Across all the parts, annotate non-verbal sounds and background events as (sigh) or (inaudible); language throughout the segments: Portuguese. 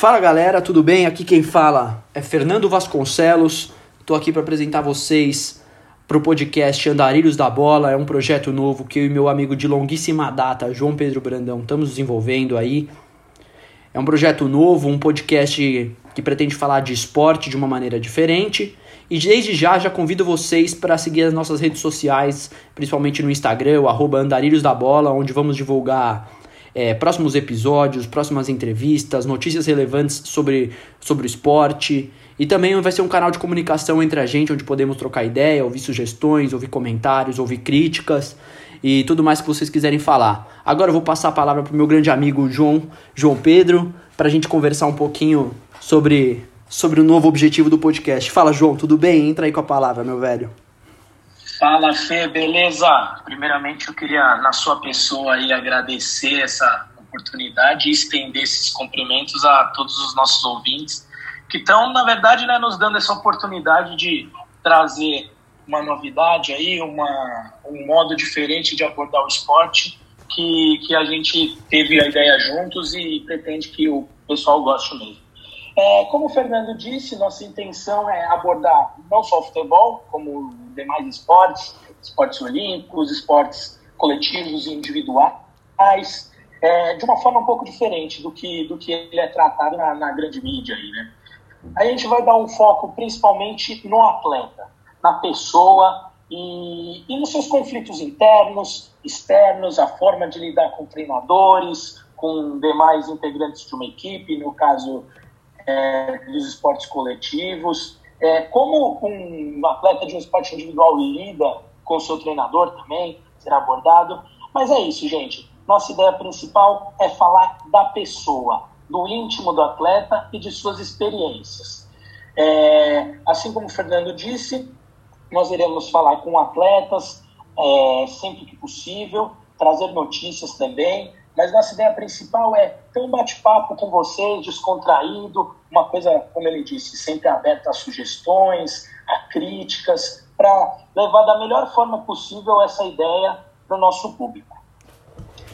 Fala galera, tudo bem? Aqui quem fala é Fernando Vasconcelos. Estou aqui para apresentar vocês para o podcast Andarilhos da Bola. É um projeto novo que eu e meu amigo de longuíssima data, João Pedro Brandão, estamos desenvolvendo aí. É um projeto novo, um podcast que pretende falar de esporte de uma maneira diferente. E desde já já convido vocês para seguir as nossas redes sociais, principalmente no Instagram, o arroba Andarilhos da Bola, onde vamos divulgar é, próximos episódios, próximas entrevistas, notícias relevantes sobre, sobre o esporte. E também vai ser um canal de comunicação entre a gente, onde podemos trocar ideia, ouvir sugestões, ouvir comentários, ouvir críticas e tudo mais que vocês quiserem falar. Agora eu vou passar a palavra para o meu grande amigo João, João Pedro, para a gente conversar um pouquinho sobre, sobre o novo objetivo do podcast. Fala, João, tudo bem? Entra aí com a palavra, meu velho. Fala, Fê, beleza? Primeiramente, eu queria, na sua pessoa, aí, agradecer essa oportunidade e estender esses cumprimentos a todos os nossos ouvintes que estão, na verdade, né, nos dando essa oportunidade de trazer uma novidade aí, uma, um modo diferente de abordar o esporte que, que a gente teve a ideia juntos e pretende que o pessoal goste mesmo. É, como o Fernando disse, nossa intenção é abordar não só o futebol, como demais esportes, esportes olímpicos, esportes coletivos e individuais, é, de uma forma um pouco diferente do que, do que ele é tratado na, na grande mídia. Aí, né? A gente vai dar um foco principalmente no atleta, na pessoa e, e nos seus conflitos internos, externos, a forma de lidar com treinadores, com demais integrantes de uma equipe, no caso é, dos esportes coletivos, é, como um atleta de um esporte individual lida com o seu treinador também, será abordado. Mas é isso, gente. Nossa ideia principal é falar da pessoa, do íntimo do atleta e de suas experiências. É, assim como o Fernando disse, nós iremos falar com atletas é, sempre que possível, trazer notícias também, mas nossa ideia principal é ter um bate-papo com vocês, descontraído, uma coisa, como ele disse, sempre aberta a sugestões, a críticas, para levar da melhor forma possível essa ideia para o nosso público.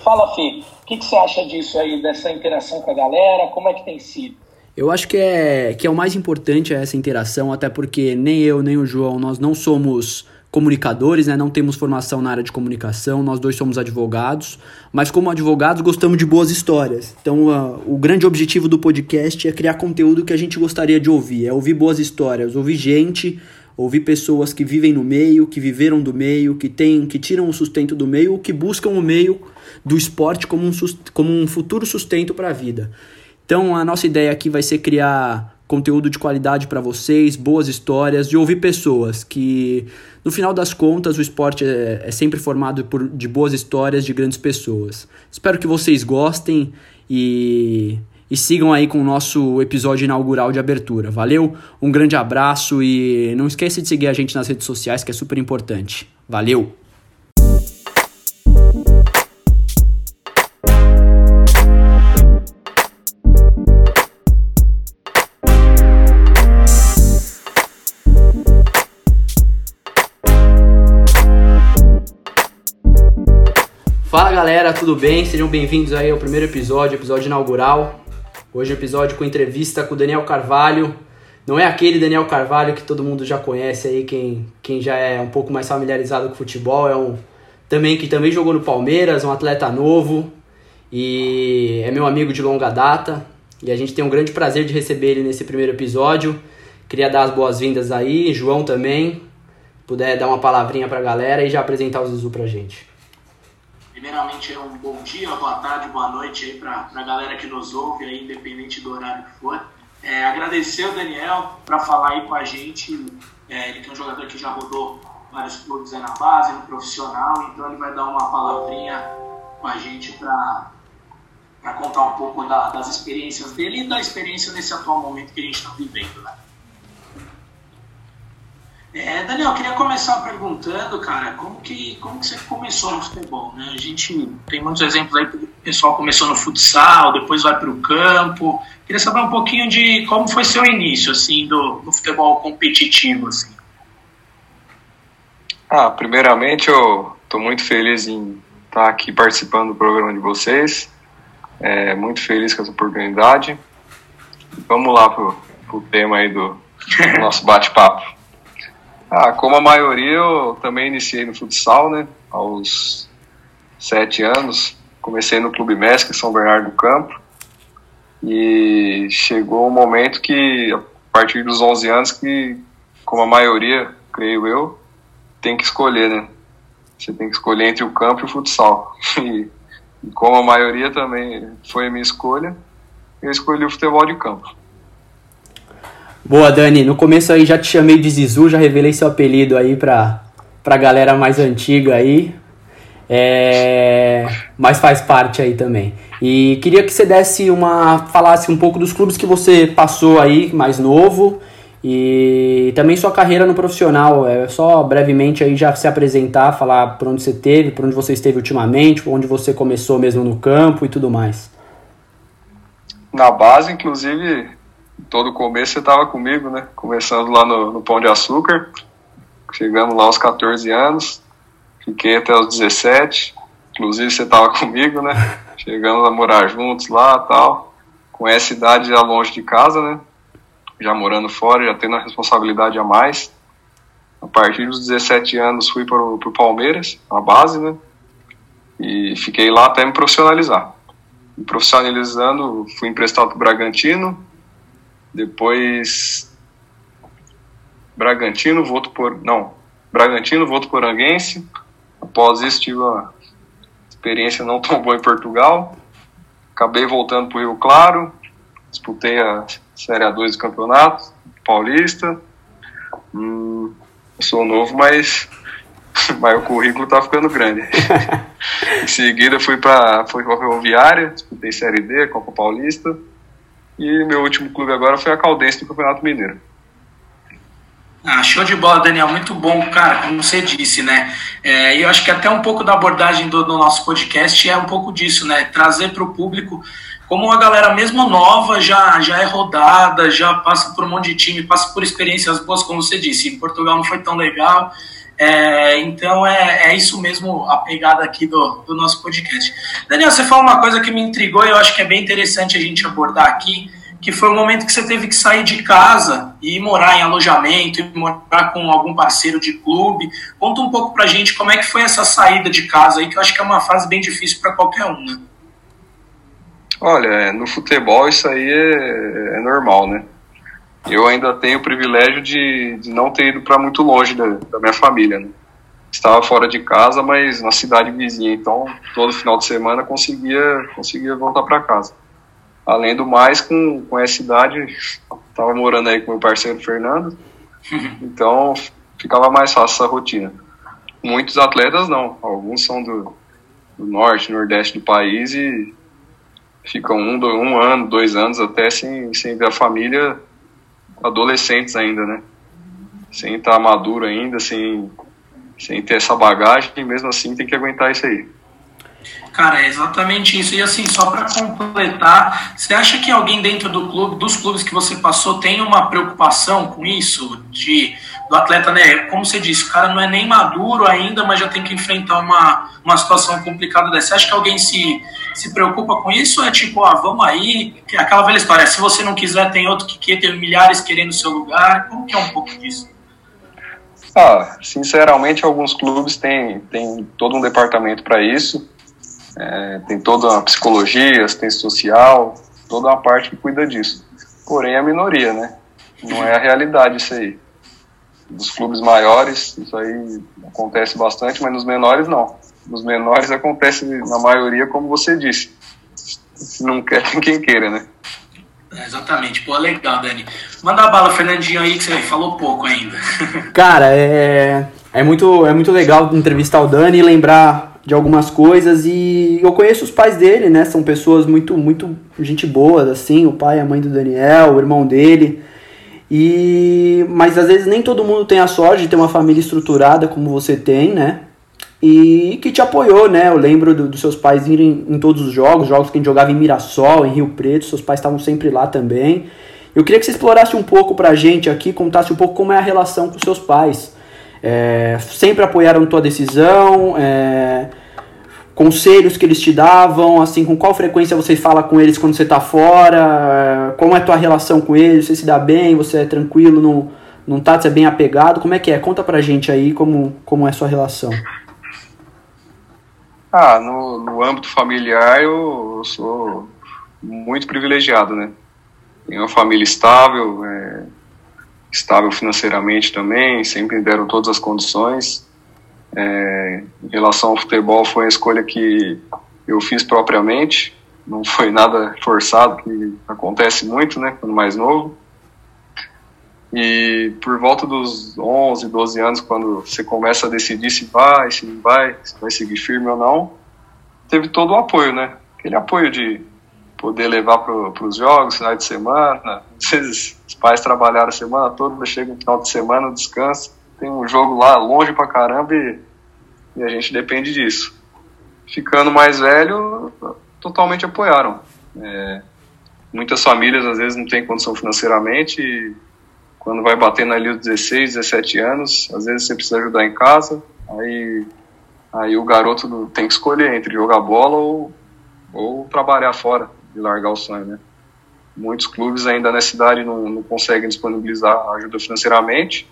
Fala, Fê, o que, que você acha disso aí, dessa interação com a galera? Como é que tem sido? Eu acho que é, que é o mais importante é essa interação, até porque nem eu nem o João, nós não somos comunicadores, né? Não temos formação na área de comunicação, nós dois somos advogados, mas como advogados gostamos de boas histórias. Então, uh, o grande objetivo do podcast é criar conteúdo que a gente gostaria de ouvir, é ouvir boas histórias, ouvir gente, ouvir pessoas que vivem no meio, que viveram do meio, que têm, que tiram o sustento do meio, ou que buscam o meio do esporte como um, como um futuro sustento para a vida. Então, a nossa ideia aqui vai ser criar conteúdo de qualidade para vocês, boas histórias, de ouvir pessoas que, no final das contas, o esporte é, é, sempre formado por, de boas histórias de grandes pessoas. Espero que vocês gostem e, e sigam aí com o nosso episódio inaugural de abertura. Valeu? Um grande abraço e não esqueça de seguir a gente nas redes sociais, que é super importante. Valeu! Galera, tudo bem? Sejam bem-vindos aí ao primeiro episódio, episódio inaugural. Hoje episódio com entrevista com o Daniel Carvalho. Não é aquele Daniel Carvalho que todo mundo já conhece aí, quem, quem já é um pouco mais familiarizado com futebol, é um também que também jogou no Palmeiras, um atleta novo e é meu amigo de longa data. E a gente tem um grande prazer de receber ele nesse primeiro episódio. Queria dar as boas-vindas aí, João também, puder dar uma palavrinha pra galera e já apresentar o Zizu pra gente. Primeiramente, um bom dia, boa tarde, boa noite aí para a galera que nos ouve, aí, independente do horário que for. É, agradecer o Daniel para falar aí com a gente. É, ele que é um jogador que já rodou vários clubes aí na base, no profissional, então ele vai dar uma palavrinha com a gente para contar um pouco da, das experiências dele e da experiência nesse atual momento que a gente está vivendo, né? É, Daniel, eu queria começar perguntando, cara, como que, como que você começou no futebol? Né? A gente tem muitos exemplos aí, o pessoal começou no futsal, depois vai para o campo. Queria saber um pouquinho de como foi seu início, assim, do, do futebol competitivo, assim. Ah, primeiramente eu estou muito feliz em estar aqui participando do programa de vocês. É, muito feliz com essa oportunidade. vamos lá pro, pro tema aí do, do nosso bate-papo. Ah, como a maioria, eu também iniciei no futsal, né? Aos sete anos. Comecei no Clube em São Bernardo do Campo. E chegou um momento que, a partir dos 11 anos, que, como a maioria, creio eu, tem que escolher, né? Você tem que escolher entre o campo e o futsal. (laughs) E, e como a maioria também foi a minha escolha, eu escolhi o futebol de campo. Boa, Dani. No começo aí já te chamei de Zizu, já revelei seu apelido aí pra, pra galera mais antiga aí. É, mas faz parte aí também. E queria que você desse uma. falasse um pouco dos clubes que você passou aí, mais novo, e também sua carreira no profissional. É só brevemente aí já se apresentar, falar por onde você teve, por onde você esteve ultimamente, por onde você começou mesmo no campo e tudo mais. Na base, inclusive, todo começo você estava comigo, né? Começando lá no, no Pão de Açúcar. Chegamos lá aos 14 anos. Fiquei até os 17. Inclusive você estava (laughs) comigo, né? Chegamos a morar juntos lá tal. Com essa idade já longe de casa, né? Já morando fora, já tendo a responsabilidade a mais. A partir dos 17 anos fui para o Palmeiras, a base, né? E fiquei lá até me profissionalizar. Me profissionalizando, fui emprestado para o Bragantino, depois Bragantino, Voto por não, Bragantino, Voto Poranguense. Após isso tive uma experiência não tão boa em Portugal. Acabei voltando para o Rio Claro, disputei a Série A2 do campeonato paulista. Hum, sou novo, mas, (laughs) mas o currículo está ficando grande. (laughs) em seguida fui para fui a Ferroviária, disputei Série D, Copa Paulista. E meu último clube agora foi a Caldense do Campeonato Mineiro. Ah, show de bola, Daniel. Muito bom, cara, como você disse, né? É, eu acho que até um pouco da abordagem do, do nosso podcast é um pouco disso, né? Trazer para o público como a galera mesmo nova já, já é rodada, já passa por um monte de time, passa por experiências boas, como você disse. Em Portugal não foi tão legal. É, então é, é isso mesmo a pegada aqui do, do nosso podcast. Daniel, você falou uma coisa que me intrigou e eu acho que é bem interessante a gente abordar aqui, que foi o momento que você teve que sair de casa e morar em alojamento, e morar com algum parceiro de clube. Conta um pouco pra gente como é que foi essa saída de casa aí, que eu acho que é uma fase bem difícil para qualquer um, né? Olha, é, no futebol isso aí é, é normal, né? Eu ainda tenho o privilégio de, de não ter ido para muito longe da, da minha família. Né? Estava fora de casa, mas na cidade vizinha, então todo final de semana conseguia conseguia voltar para casa. Além do mais, com, com essa idade, estava morando aí com meu parceiro Fernando, (laughs) então ficava mais fácil essa rotina. Muitos atletas não, alguns são do, do norte, nordeste do país e ficam um, um ano, dois anos até sem, sem ver a família adolescentes ainda, né? Sem estar maduro ainda, sem, sem ter essa bagagem, e mesmo assim tem que aguentar isso aí. Cara, é exatamente isso. E assim, só para completar, você acha que alguém dentro do clube, dos clubes que você passou, tem uma preocupação com isso? De do atleta, né? Como você disse, o cara não é nem maduro ainda, mas já tem que enfrentar uma, uma situação complicada dessa. Você acha que alguém se, se preocupa com isso? É tipo, ah, vamos aí, aquela velha história, se você não quiser, tem outro que quer, tem milhares querendo o seu lugar. Como que é um pouco disso? Ah, sinceramente, alguns clubes têm, têm todo um departamento para isso. É, tem toda a psicologia, assistência social, toda uma parte que cuida disso. Porém, é a minoria, né? Não é a realidade isso aí dos clubes maiores, isso aí acontece bastante, mas nos menores não. Nos menores acontece na maioria, como você disse. Se não quer, (laughs) quem queira, né? É, exatamente. Pô, legal, Dani. Manda a bala, Fernandinho, aí, que você falou pouco ainda. (laughs) Cara, é, é, muito, é muito legal entrevistar o Dani e lembrar de algumas coisas. E eu conheço os pais dele, né? São pessoas muito, muito gente boas, assim. O pai a mãe do Daniel, o irmão dele. E mas às vezes nem todo mundo tem a sorte de ter uma família estruturada como você tem, né? E que te apoiou, né? Eu lembro do, dos seus pais irem em todos os jogos, jogos que a gente jogava em Mirassol, em Rio Preto, seus pais estavam sempre lá também. Eu queria que você explorasse um pouco pra gente aqui, contasse um pouco como é a relação com seus pais. É, sempre apoiaram tua decisão? É, conselhos que eles te davam, assim, com qual frequência você fala com eles quando você está fora, como é tua relação com eles, você se dá bem, você é tranquilo, não, não tá, você é bem apegado, como é que é? Conta pra gente aí como, como é a sua relação. Ah, no, no âmbito familiar eu, eu sou muito privilegiado, né? Tenho uma família estável, é, estável financeiramente também, sempre deram todas as condições. É, em relação ao futebol, foi uma escolha que eu fiz propriamente, não foi nada forçado, que acontece muito, né, quando mais novo. E por volta dos 11, 12 anos, quando você começa a decidir se vai, se não vai, se vai seguir firme ou não, teve todo o apoio, né? Aquele apoio de poder levar para os jogos, final de semana. Às vezes os pais trabalharam a semana toda, chega no final de semana, descansa, tem um jogo lá longe pra caramba e, e a gente depende disso. Ficando mais velho, totalmente apoiaram. É, muitas famílias às vezes não têm condição financeiramente e quando vai batendo ali os 16, 17 anos, às vezes você precisa ajudar em casa, aí, aí o garoto tem que escolher entre jogar bola ou, ou trabalhar fora e largar o sonho, né? Muitos clubes ainda na cidade não, não conseguem disponibilizar ajuda financeiramente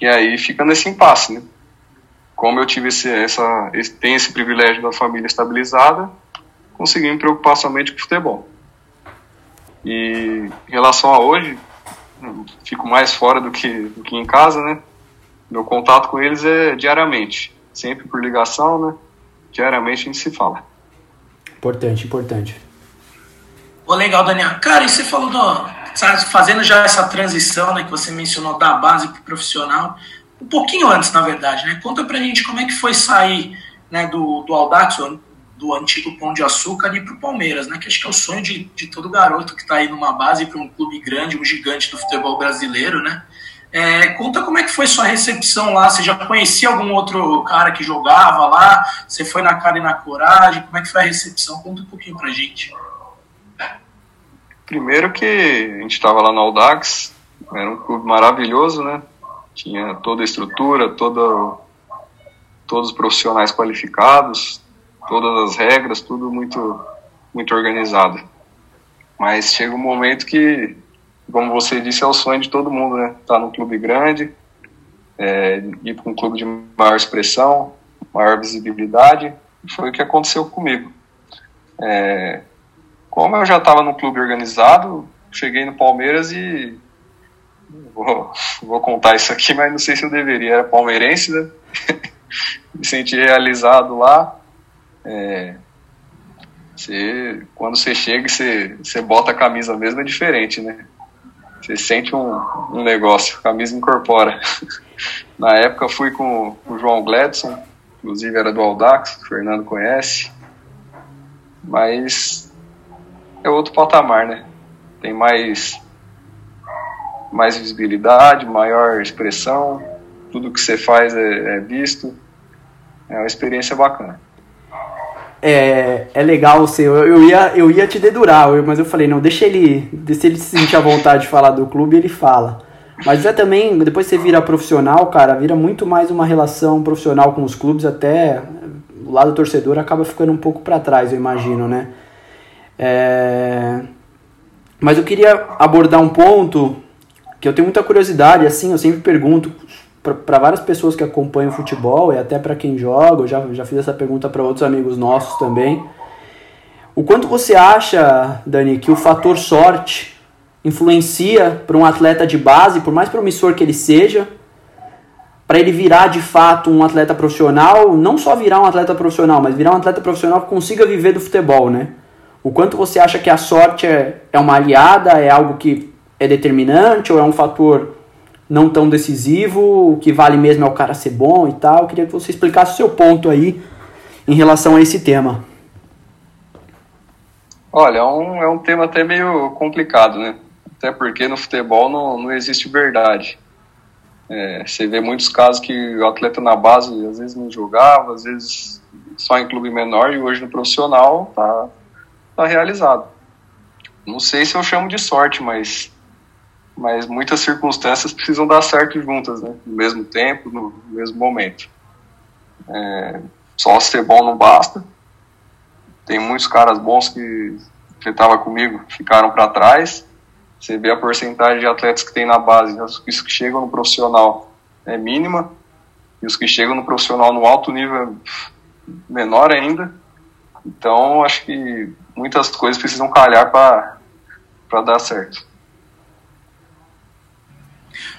e aí fica nesse impasse, né? Como eu tive esse, essa, esse, tem esse privilégio da família estabilizada, consegui me preocupar somente com futebol. E em relação a hoje, fico mais fora do que, do que em casa, né? Meu contato com eles é diariamente, sempre por ligação, né? Diariamente a gente se fala. Importante, importante. Oh, legal, Daniel. Cara, e você falou do, sabe, fazendo já essa transição, né, que você mencionou da base para o profissional, um pouquinho antes, na verdade, né? Conta pra gente como é que foi sair né, do, do Audax, do antigo Pão de Açúcar, ali pro Palmeiras, né? Que acho que é o sonho de, de todo garoto que está aí numa base para um clube grande, um gigante do futebol brasileiro, né? É, conta como é que foi sua recepção lá. Você já conhecia algum outro cara que jogava lá? Você foi na cara e na coragem? Como é que foi a recepção? Conta um pouquinho pra gente. Primeiro que a gente estava lá no Audax, era um clube maravilhoso, né? Tinha toda a estrutura, toda, todos os profissionais qualificados, todas as regras, tudo muito, muito organizado. Mas chega um momento que como você disse, é o sonho de todo mundo, né? Estar tá num clube grande, é, ir para um clube de maior expressão, maior visibilidade. Foi o que aconteceu comigo. É, como eu já estava no clube organizado, cheguei no Palmeiras e vou, (laughs) vou, contar isso aqui, mas não sei se eu deveria. Era palmeirense, né? (laughs) Me senti realizado lá. É, você, quando você chega e você, você bota a camisa mesmo, é diferente, né? Você sente um, um negócio, a camisa incorpora. (laughs) Na época fui com o João Gladson, inclusive era do Aldax, o Fernando conhece. Mas é outro patamar, né? Tem mais, mais visibilidade, maior expressão, tudo que você faz é, é visto. É uma experiência bacana é, é legal você. Eu, eu, ia, eu ia te dedurar, mas eu falei, não, deixa ele. Se ele se sentir à vontade de falar do clube, ele fala. Mas é também, depois você vira profissional, cara, vira muito mais uma relação profissional com os clubes, até o lado torcedor acaba ficando um pouco para trás, eu imagino, né? É... Mas eu queria abordar um ponto que eu tenho muita curiosidade, assim, eu sempre pergunto para várias pessoas que acompanham futebol e até para quem joga, eu já, já fiz essa pergunta para outros amigos nossos também. O quanto você acha, Dani, que o fator sorte influencia para um atleta de base, por mais promissor que ele seja, para ele virar de fato um atleta profissional, não só virar um atleta profissional, mas virar um atleta profissional que consiga viver do futebol, né? O quanto você acha que a sorte é, é uma aliada, é algo que é determinante ou é um fator não tão decisivo, o que vale mesmo é o cara ser bom e tal. Eu queria que você explicasse o seu ponto aí em relação a esse tema. Olha, é um, é um tema até meio complicado, né? Até porque no futebol não, não existe verdade. É, você vê muitos casos que o atleta na base às vezes não jogava, às vezes só em clube menor e hoje no profissional tá, tá realizado. Não sei se eu chamo de sorte, mas mas muitas circunstâncias precisam dar certo juntas, né? No mesmo tempo, no mesmo momento. É, só ser bom não basta. Tem muitos caras bons que que estavam comigo ficaram para trás. Você vê a porcentagem de atletas que tem na base, os que chegam no profissional é mínima, e os que chegam no profissional no alto nível é menor ainda. Então, acho que muitas coisas precisam calhar para dar certo.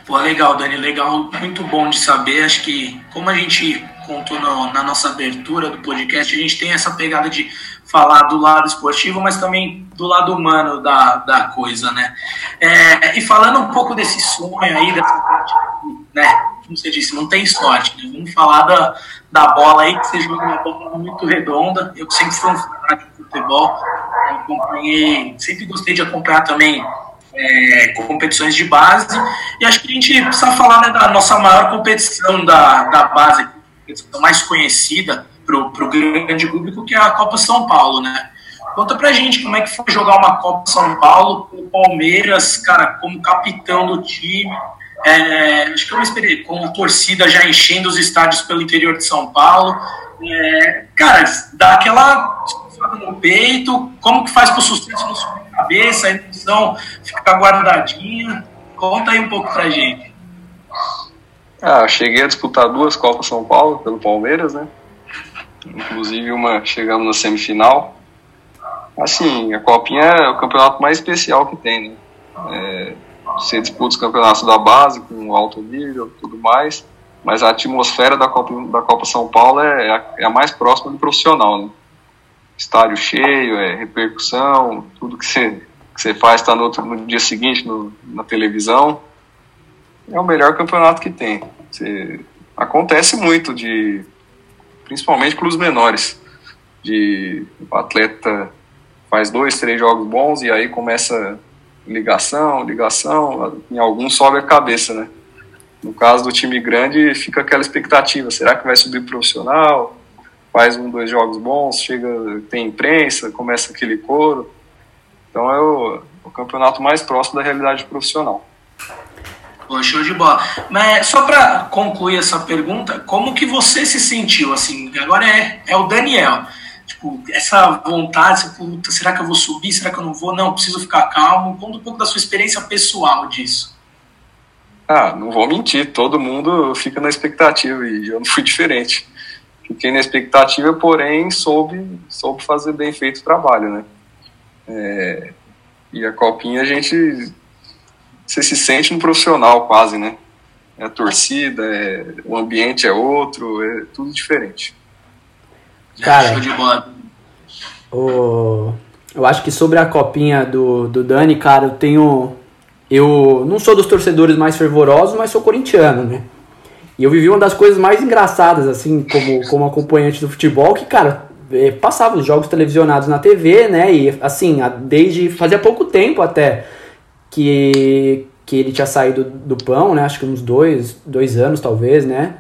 Pô, legal, Dani, legal, muito bom de saber. Acho que, como a gente contou no, na nossa abertura do podcast, a gente tem essa pegada de falar do lado esportivo, mas também do lado humano da, da coisa, né? É, e falando um pouco desse sonho aí, dessa parte, né? Como você disse, não tem sorte, né? Vamos falar da, da bola aí, que você joga uma bola muito redonda. Eu sempre fui um fanático de futebol, acompanhei, sempre gostei de acompanhar também é, competições de base. E acho que a gente precisa falar né, da nossa maior competição da, da base, competição mais conhecida para o grande público, que é a Copa São Paulo, né? Conta pra gente como é que foi jogar uma Copa São Paulo com o Palmeiras, cara, como capitão do time. É, acho que é uma experiência com a torcida já enchendo os estádios pelo interior de São Paulo. É, cara, dá aquela no peito, como que faz para o sucesso não subir a cabeça, a emoção ficar guardadinha? Conta aí um pouco pra gente. Ah, cheguei a disputar duas Copas São Paulo pelo Palmeiras, né? Inclusive uma chegamos na semifinal. Assim, a Copinha é o campeonato mais especial que tem, né? É, você disputa os campeonatos da base com alto nível tudo mais, mas a atmosfera da Copa, da Copa São Paulo é, é a mais próxima do profissional, né? Estádio cheio, é repercussão, tudo que você, que você faz está no, no dia seguinte no, na televisão. É o melhor campeonato que tem. Você, acontece muito de principalmente clubes menores, de o atleta faz dois, três jogos bons e aí começa ligação, ligação, em alguns sobe a cabeça, né? No caso do time grande, fica aquela expectativa: será que vai subir profissional? Faz um, dois jogos bons, chega, tem imprensa, começa aquele coro. Então é o, o campeonato mais próximo da realidade profissional. Pô, show de bola. Mas só para concluir essa pergunta, como que você se sentiu assim? Agora é, é o Daniel. Tipo, essa vontade, puta, será que eu vou subir? Será que eu não vou? Não, preciso ficar calmo. Conta um pouco da sua experiência pessoal disso. Ah, não vou mentir, todo mundo fica na expectativa e eu não fui diferente. Fiquei na expectativa, porém soube, soube fazer bem feito o trabalho, né? É, e a copinha a gente você se sente um profissional quase, né? É a torcida, é, o ambiente é outro, é tudo diferente. Cara, o, eu acho que sobre a copinha do, do Dani, cara, eu tenho. Eu não sou dos torcedores mais fervorosos, mas sou corintiano, né? E eu vivi uma das coisas mais engraçadas, assim, como, como acompanhante do futebol, que, cara, é, passava os jogos televisionados na TV, né? E, assim, desde. fazia pouco tempo até que, que ele tinha saído do pão, né? Acho que uns dois, dois anos, talvez, né?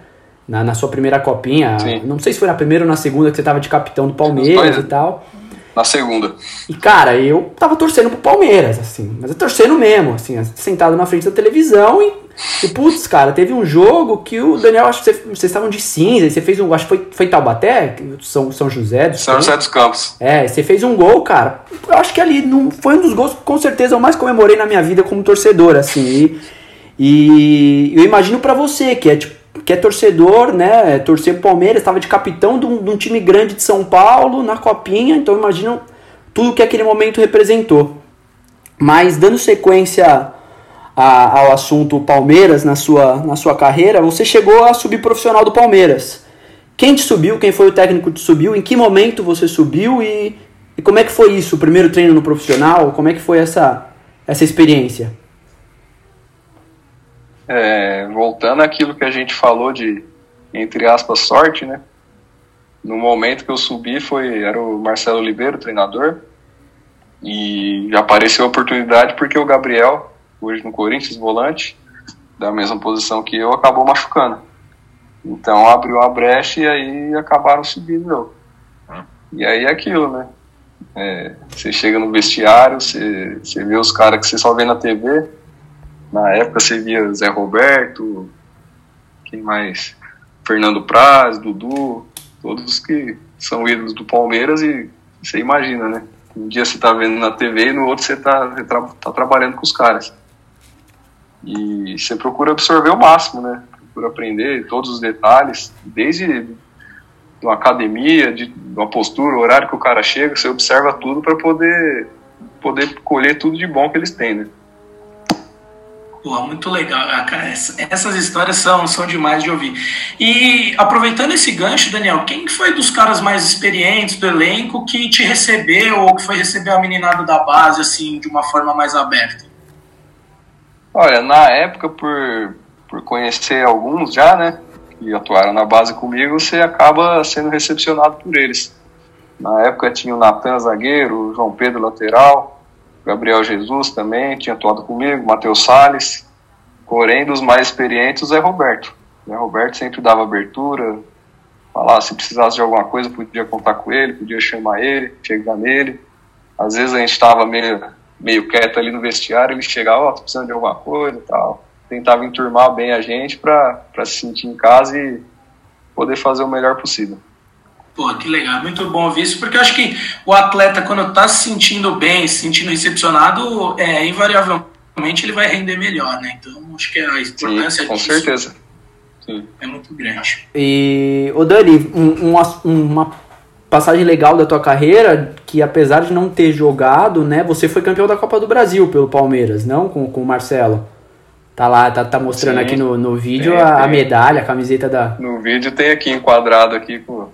Na, na sua primeira copinha. Sim. Não sei se foi na primeira ou na segunda que você tava de capitão do Palmeiras e tal. Na segunda. E, cara, eu tava torcendo pro Palmeiras, assim. Mas eu torcendo mesmo, assim, sentado na frente da televisão e e, putz, cara, teve um jogo que o Daniel, acho que vocês estavam de cinza, e você fez um. Acho que foi, foi Taubaté, São, São José dos São José dos Campos. É, você fez um gol, cara. Eu acho que ali não, foi um dos gols que com certeza eu mais comemorei na minha vida como torcedor, assim. E, e eu imagino para você, que é tipo que é torcedor, né? Torcer Palmeiras, estava de capitão de um, de um, time grande de São Paulo na copinha, então imagino tudo que aquele momento representou. Mas dando sequência a, ao assunto Palmeiras na sua, na sua carreira, você chegou a subir profissional do Palmeiras. Quem te subiu? Quem foi o técnico que te subiu? Em que momento você subiu? E, e como é que foi isso? O primeiro treino no profissional? Como é que foi essa, essa experiência? É, voltando àquilo que a gente falou de, entre aspas, sorte, né? No momento que eu subi foi era o Marcelo Oliveira, o treinador, e já apareceu a oportunidade porque o Gabriel hoje no Corinthians, volante, da mesma posição que eu, acabou machucando. Então abriu uma brecha e aí acabaram subindo eu. E aí é aquilo, né? É, você chega no vestiário, você, você vê os caras que você só vê na TV. Na época você via Zé Roberto, quem mais? Fernando Praz, Dudu. Todos que são ídolos do Palmeiras e você imagina, né? Um dia você tá vendo na TV e no outro você tá, tá trabalhando com os caras. E você procura absorver o máximo, né? Procura aprender todos os detalhes, desde uma academia, de uma postura, o horário que o cara chega, você observa tudo para poder poder colher tudo de bom que eles têm, né? Pô, muito legal. Ah, essas histórias são, são demais de ouvir. E aproveitando esse gancho, Daniel, quem foi dos caras mais experientes do elenco que te recebeu ou que foi receber a meninada da base assim de uma forma mais aberta? Olha, na época, por, por conhecer alguns já, né, que atuaram na base comigo, você acaba sendo recepcionado por eles. Na época tinha o Natan zagueiro, o João Pedro lateral, Gabriel Jesus também tinha atuado comigo, Matheus Salles. Porém, dos mais experientes, Zé Roberto. O Zé Roberto sempre dava abertura, falava se precisasse de alguma coisa, podia contar com ele, podia chamar ele, chegar nele. Às vezes a gente estava meio, meio quieto ali no vestiário, ele chegava, ó, oh, precisando de alguma coisa e tal. Tentava enturmar bem a gente para se sentir em casa e poder fazer o melhor possível. Pô, que legal, muito bom ouvir isso, porque eu acho que o atleta, quando está se sentindo bem, se sentindo recepcionado, é, invariavelmente ele vai render melhor, né? Então, acho que a importância Sim, com disso certeza. Sim. é muito grande. E, ô Dani, um, uma, uma passagem legal da tua carreira, que apesar de não ter jogado, né, você foi campeão da Copa do Brasil pelo Palmeiras, não? Com, com o Marcelo. Tá lá, tá, tá mostrando Sim, aqui no, no vídeo tem, a, tem. a medalha, a camiseta da. No vídeo tem aqui enquadrado aqui com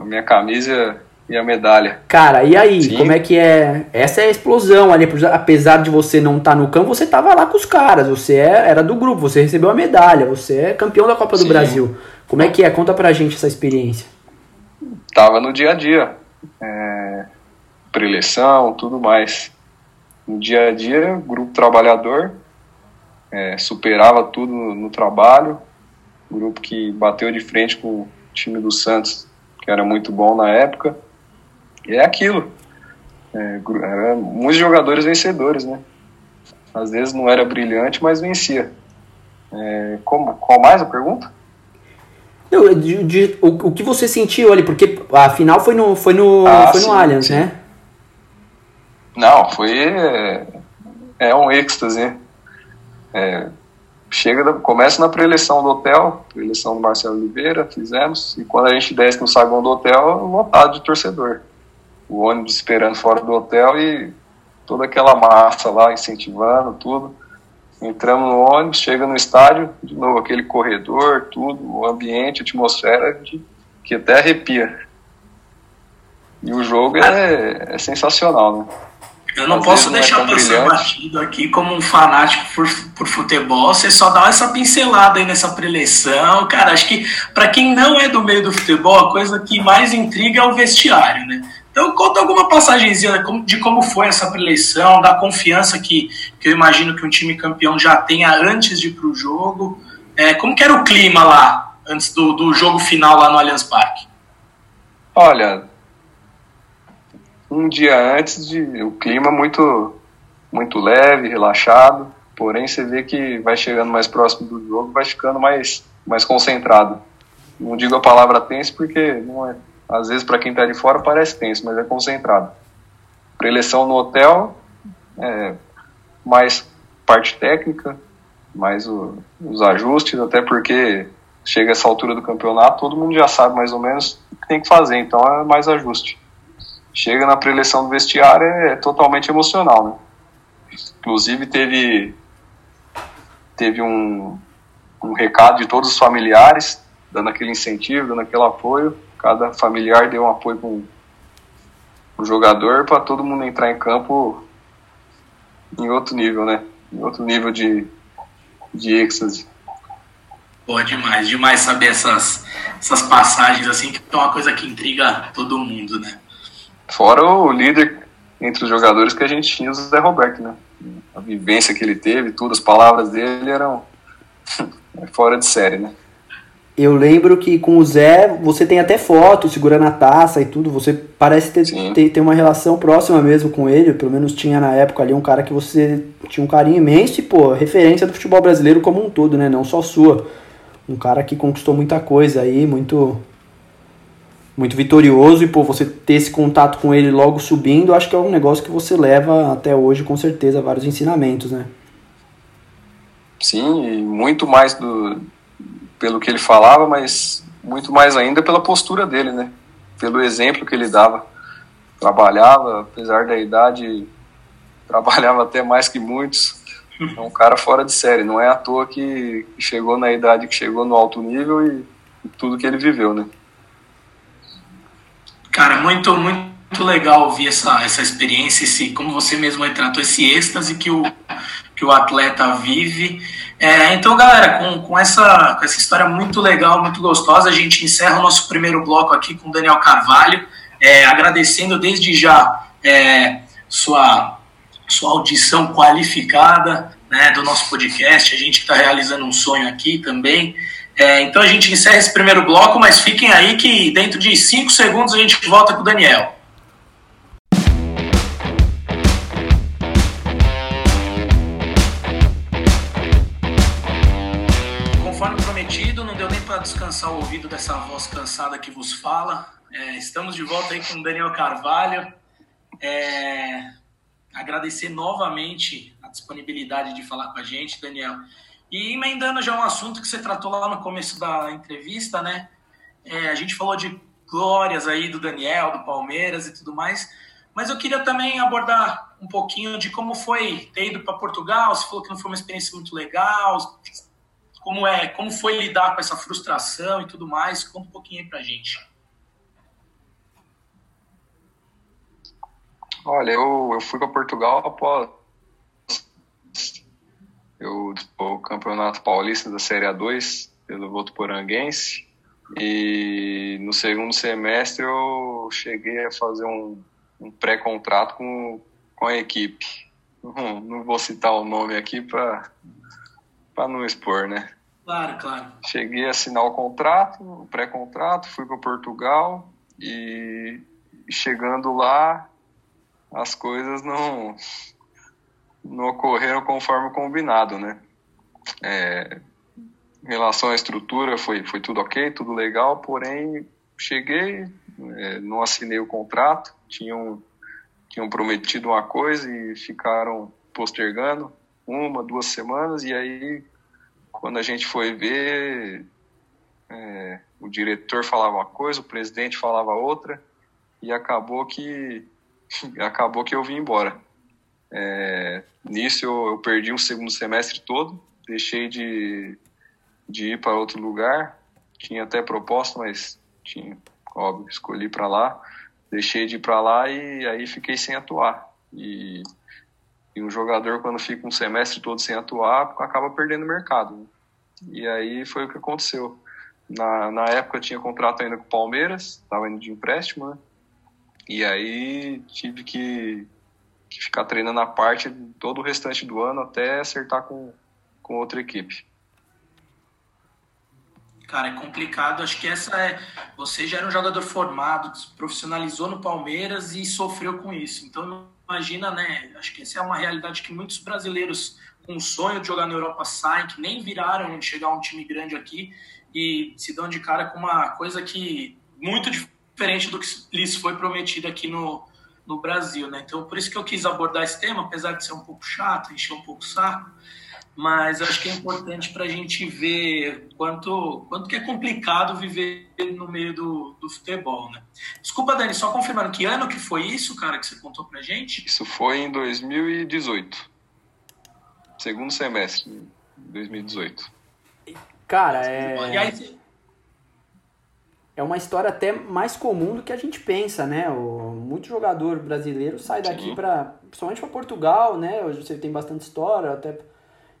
a minha camisa e a medalha. Cara, e aí, Sim. como é que é? Essa é a explosão ali, apesar de você não estar tá no campo, você tava lá com os caras, você é, era do grupo, você recebeu a medalha, você é campeão da Copa Sim. do Brasil. Como é que é? Conta pra gente essa experiência. Tava no dia a dia, é, preleção, tudo mais. No dia a dia, grupo trabalhador, é, superava tudo no, no trabalho, grupo que bateu de frente com o time do Santos que era muito bom na época. E é aquilo. É, era muitos jogadores vencedores, né? Às vezes não era brilhante, mas vencia. É, como, qual mais a pergunta? Não, de, de, o, o que você sentiu ali, porque a final foi no, foi no, ah, foi no sim, Allianz, sim. né? Não, foi. É, é um êxtase. É, chega, começa na preleção do hotel, preleção do Marcelo Oliveira, fizemos, e quando a gente desce no saguão do hotel, lotado de torcedor. O ônibus esperando fora do hotel e toda aquela massa lá incentivando tudo. Entramos no ônibus, chega no estádio, de novo aquele corredor, tudo, o ambiente, a atmosfera de, que até arrepia. E o jogo é, é sensacional, né? Eu não Às posso deixar é passar batido aqui como um fanático por, por futebol. Você só dá essa pincelada aí nessa preleção. Cara, acho que para quem não é do meio do futebol, a coisa que mais intriga é o vestiário, né? Então conta alguma passagenzinha de como foi essa preleção, da confiança que, que eu imagino que um time campeão já tenha antes de ir para o jogo. É, como que era o clima lá, antes do, do jogo final lá no Allianz Parque? Olha, um dia antes de o clima muito muito leve, relaxado, porém você vê que vai chegando mais próximo do jogo, vai ficando mais mais concentrado. Não digo a palavra tenso porque não é, às vezes para quem está de fora parece tenso, mas é concentrado. Preleção no hotel, é, mais parte técnica, mais o, os ajustes, até porque chega essa altura do campeonato, todo mundo já sabe mais ou menos o que tem que fazer, então é mais ajuste chega na preleção do vestiário é totalmente emocional, né? Inclusive teve teve um, um recado de todos os familiares dando aquele incentivo, dando aquele apoio. Cada familiar deu um apoio com o jogador para todo mundo entrar em campo em outro nível, né? Em outro nível de, de êxtase. Pô, demais, demais saber essas, essas passagens assim, que é uma coisa que intriga todo mundo, né? Fora o líder entre os jogadores que a gente tinha, o Zé Roberto, né? A vivência que ele teve, tudo, as palavras dele eram (laughs) fora de série, né? Eu lembro que com o Zé você tem até foto segurando a taça e tudo. Você parece ter, ter, ter, uma relação próxima mesmo com ele. Pelo menos tinha na época ali um cara que você tinha um carinho imenso e, pô, referência do futebol brasileiro como um todo, né? Não só sua. Um cara que conquistou muita coisa aí, muito muito vitorioso e pô, você ter esse contato com ele logo subindo, acho que é um negócio que você leva até hoje com certeza vários ensinamentos, né? Sim, muito mais do pelo que ele falava, mas muito mais ainda pela postura dele, né? Pelo exemplo que ele dava. Trabalhava, apesar da idade, (laughs) trabalhava até mais que muitos. É um cara fora de série, não é à toa que chegou na idade que chegou no alto nível e, e tudo que ele viveu, né? Cara, muito, muito legal ouvir essa, essa experiência, esse, como você mesmo retratou, esse êxtase que o, que o atleta vive. É, então, galera, com, com, essa, com essa história muito legal, muito gostosa, a gente encerra o nosso primeiro bloco aqui com o Daniel Carvalho, é, agradecendo desde já é, sua, sua audição qualificada né, do nosso podcast. A gente está realizando um sonho aqui também. É, então a gente encerra esse primeiro bloco, mas fiquem aí que dentro de cinco segundos a gente volta com o Daniel. Conforme prometido, não deu nem para descansar o ouvido dessa voz cansada que vos fala. É, estamos de volta aí com o Daniel Carvalho. É, agradecer novamente a disponibilidade de falar com a gente, Daniel. E emendando já um assunto que você tratou lá no começo da entrevista, né? É, a gente falou de glórias aí do Daniel, do Palmeiras e tudo mais, mas eu queria também abordar um pouquinho de como foi ter ido para Portugal. Você falou que não foi uma experiência muito legal. Como é, como foi lidar com essa frustração e tudo mais? Conta um pouquinho aí pra gente. Olha, eu, eu fui para Portugal após eu o Campeonato Paulista da Série A2 pelo Votuporanguense e no segundo semestre eu cheguei a fazer um, um pré-contrato com, com a equipe. Não, não vou citar o nome aqui para não expor, né? Claro, claro. Cheguei a assinar o contrato, o pré-contrato, fui para Portugal e chegando lá as coisas não não ocorreram conforme combinado, né? É, em relação à estrutura, foi, foi tudo ok, tudo legal, porém, cheguei, é, não assinei o contrato, tinham, tinham prometido uma coisa e ficaram postergando uma, duas semanas, e aí, quando a gente foi ver, é, o diretor falava uma coisa, o presidente falava outra, e acabou que, (laughs) acabou que eu vim embora. É, nisso eu, eu, perdi um segundo semestre todo, deixei de, de ir para outro lugar, tinha até proposta, mas tinha, óbvio, escolhi para lá, deixei de ir para lá e aí fiquei sem atuar. E, e, um jogador, quando fica um semestre todo sem atuar, acaba perdendo o mercado. Né? E aí foi o que aconteceu. Na, na época eu tinha contrato ainda com o Palmeiras, estava indo de empréstimo, né? E aí tive que que ficar treinando a parte todo o restante do ano até acertar com, com outra equipe. Cara, é complicado. Acho que essa é. Você já era um jogador formado, profissionalizou no Palmeiras e sofreu com isso. Então, imagina, né? Acho que essa é uma realidade que muitos brasileiros com o sonho de jogar na Europa saem, que nem viraram de chegar a um time grande aqui e se dão de cara com uma coisa que muito diferente do que lhes foi prometido aqui no, no Brasil, né? Então, por isso que eu quis abordar esse tema, apesar de ser um pouco chato, encher um pouco o saco, mas acho que é importante para a gente ver quanto, quanto que é complicado viver no meio do, do futebol, né? Desculpa, Dani, só confirmando, que ano que foi isso, cara, que você contou pra gente? Isso foi em 2018. Segundo semestre, 2018. Cara, é... E aí, é uma história até mais comum do que a gente pensa, né? O, muito jogador brasileiro sai daqui para, principalmente para Portugal, né? Hoje você tem bastante história, até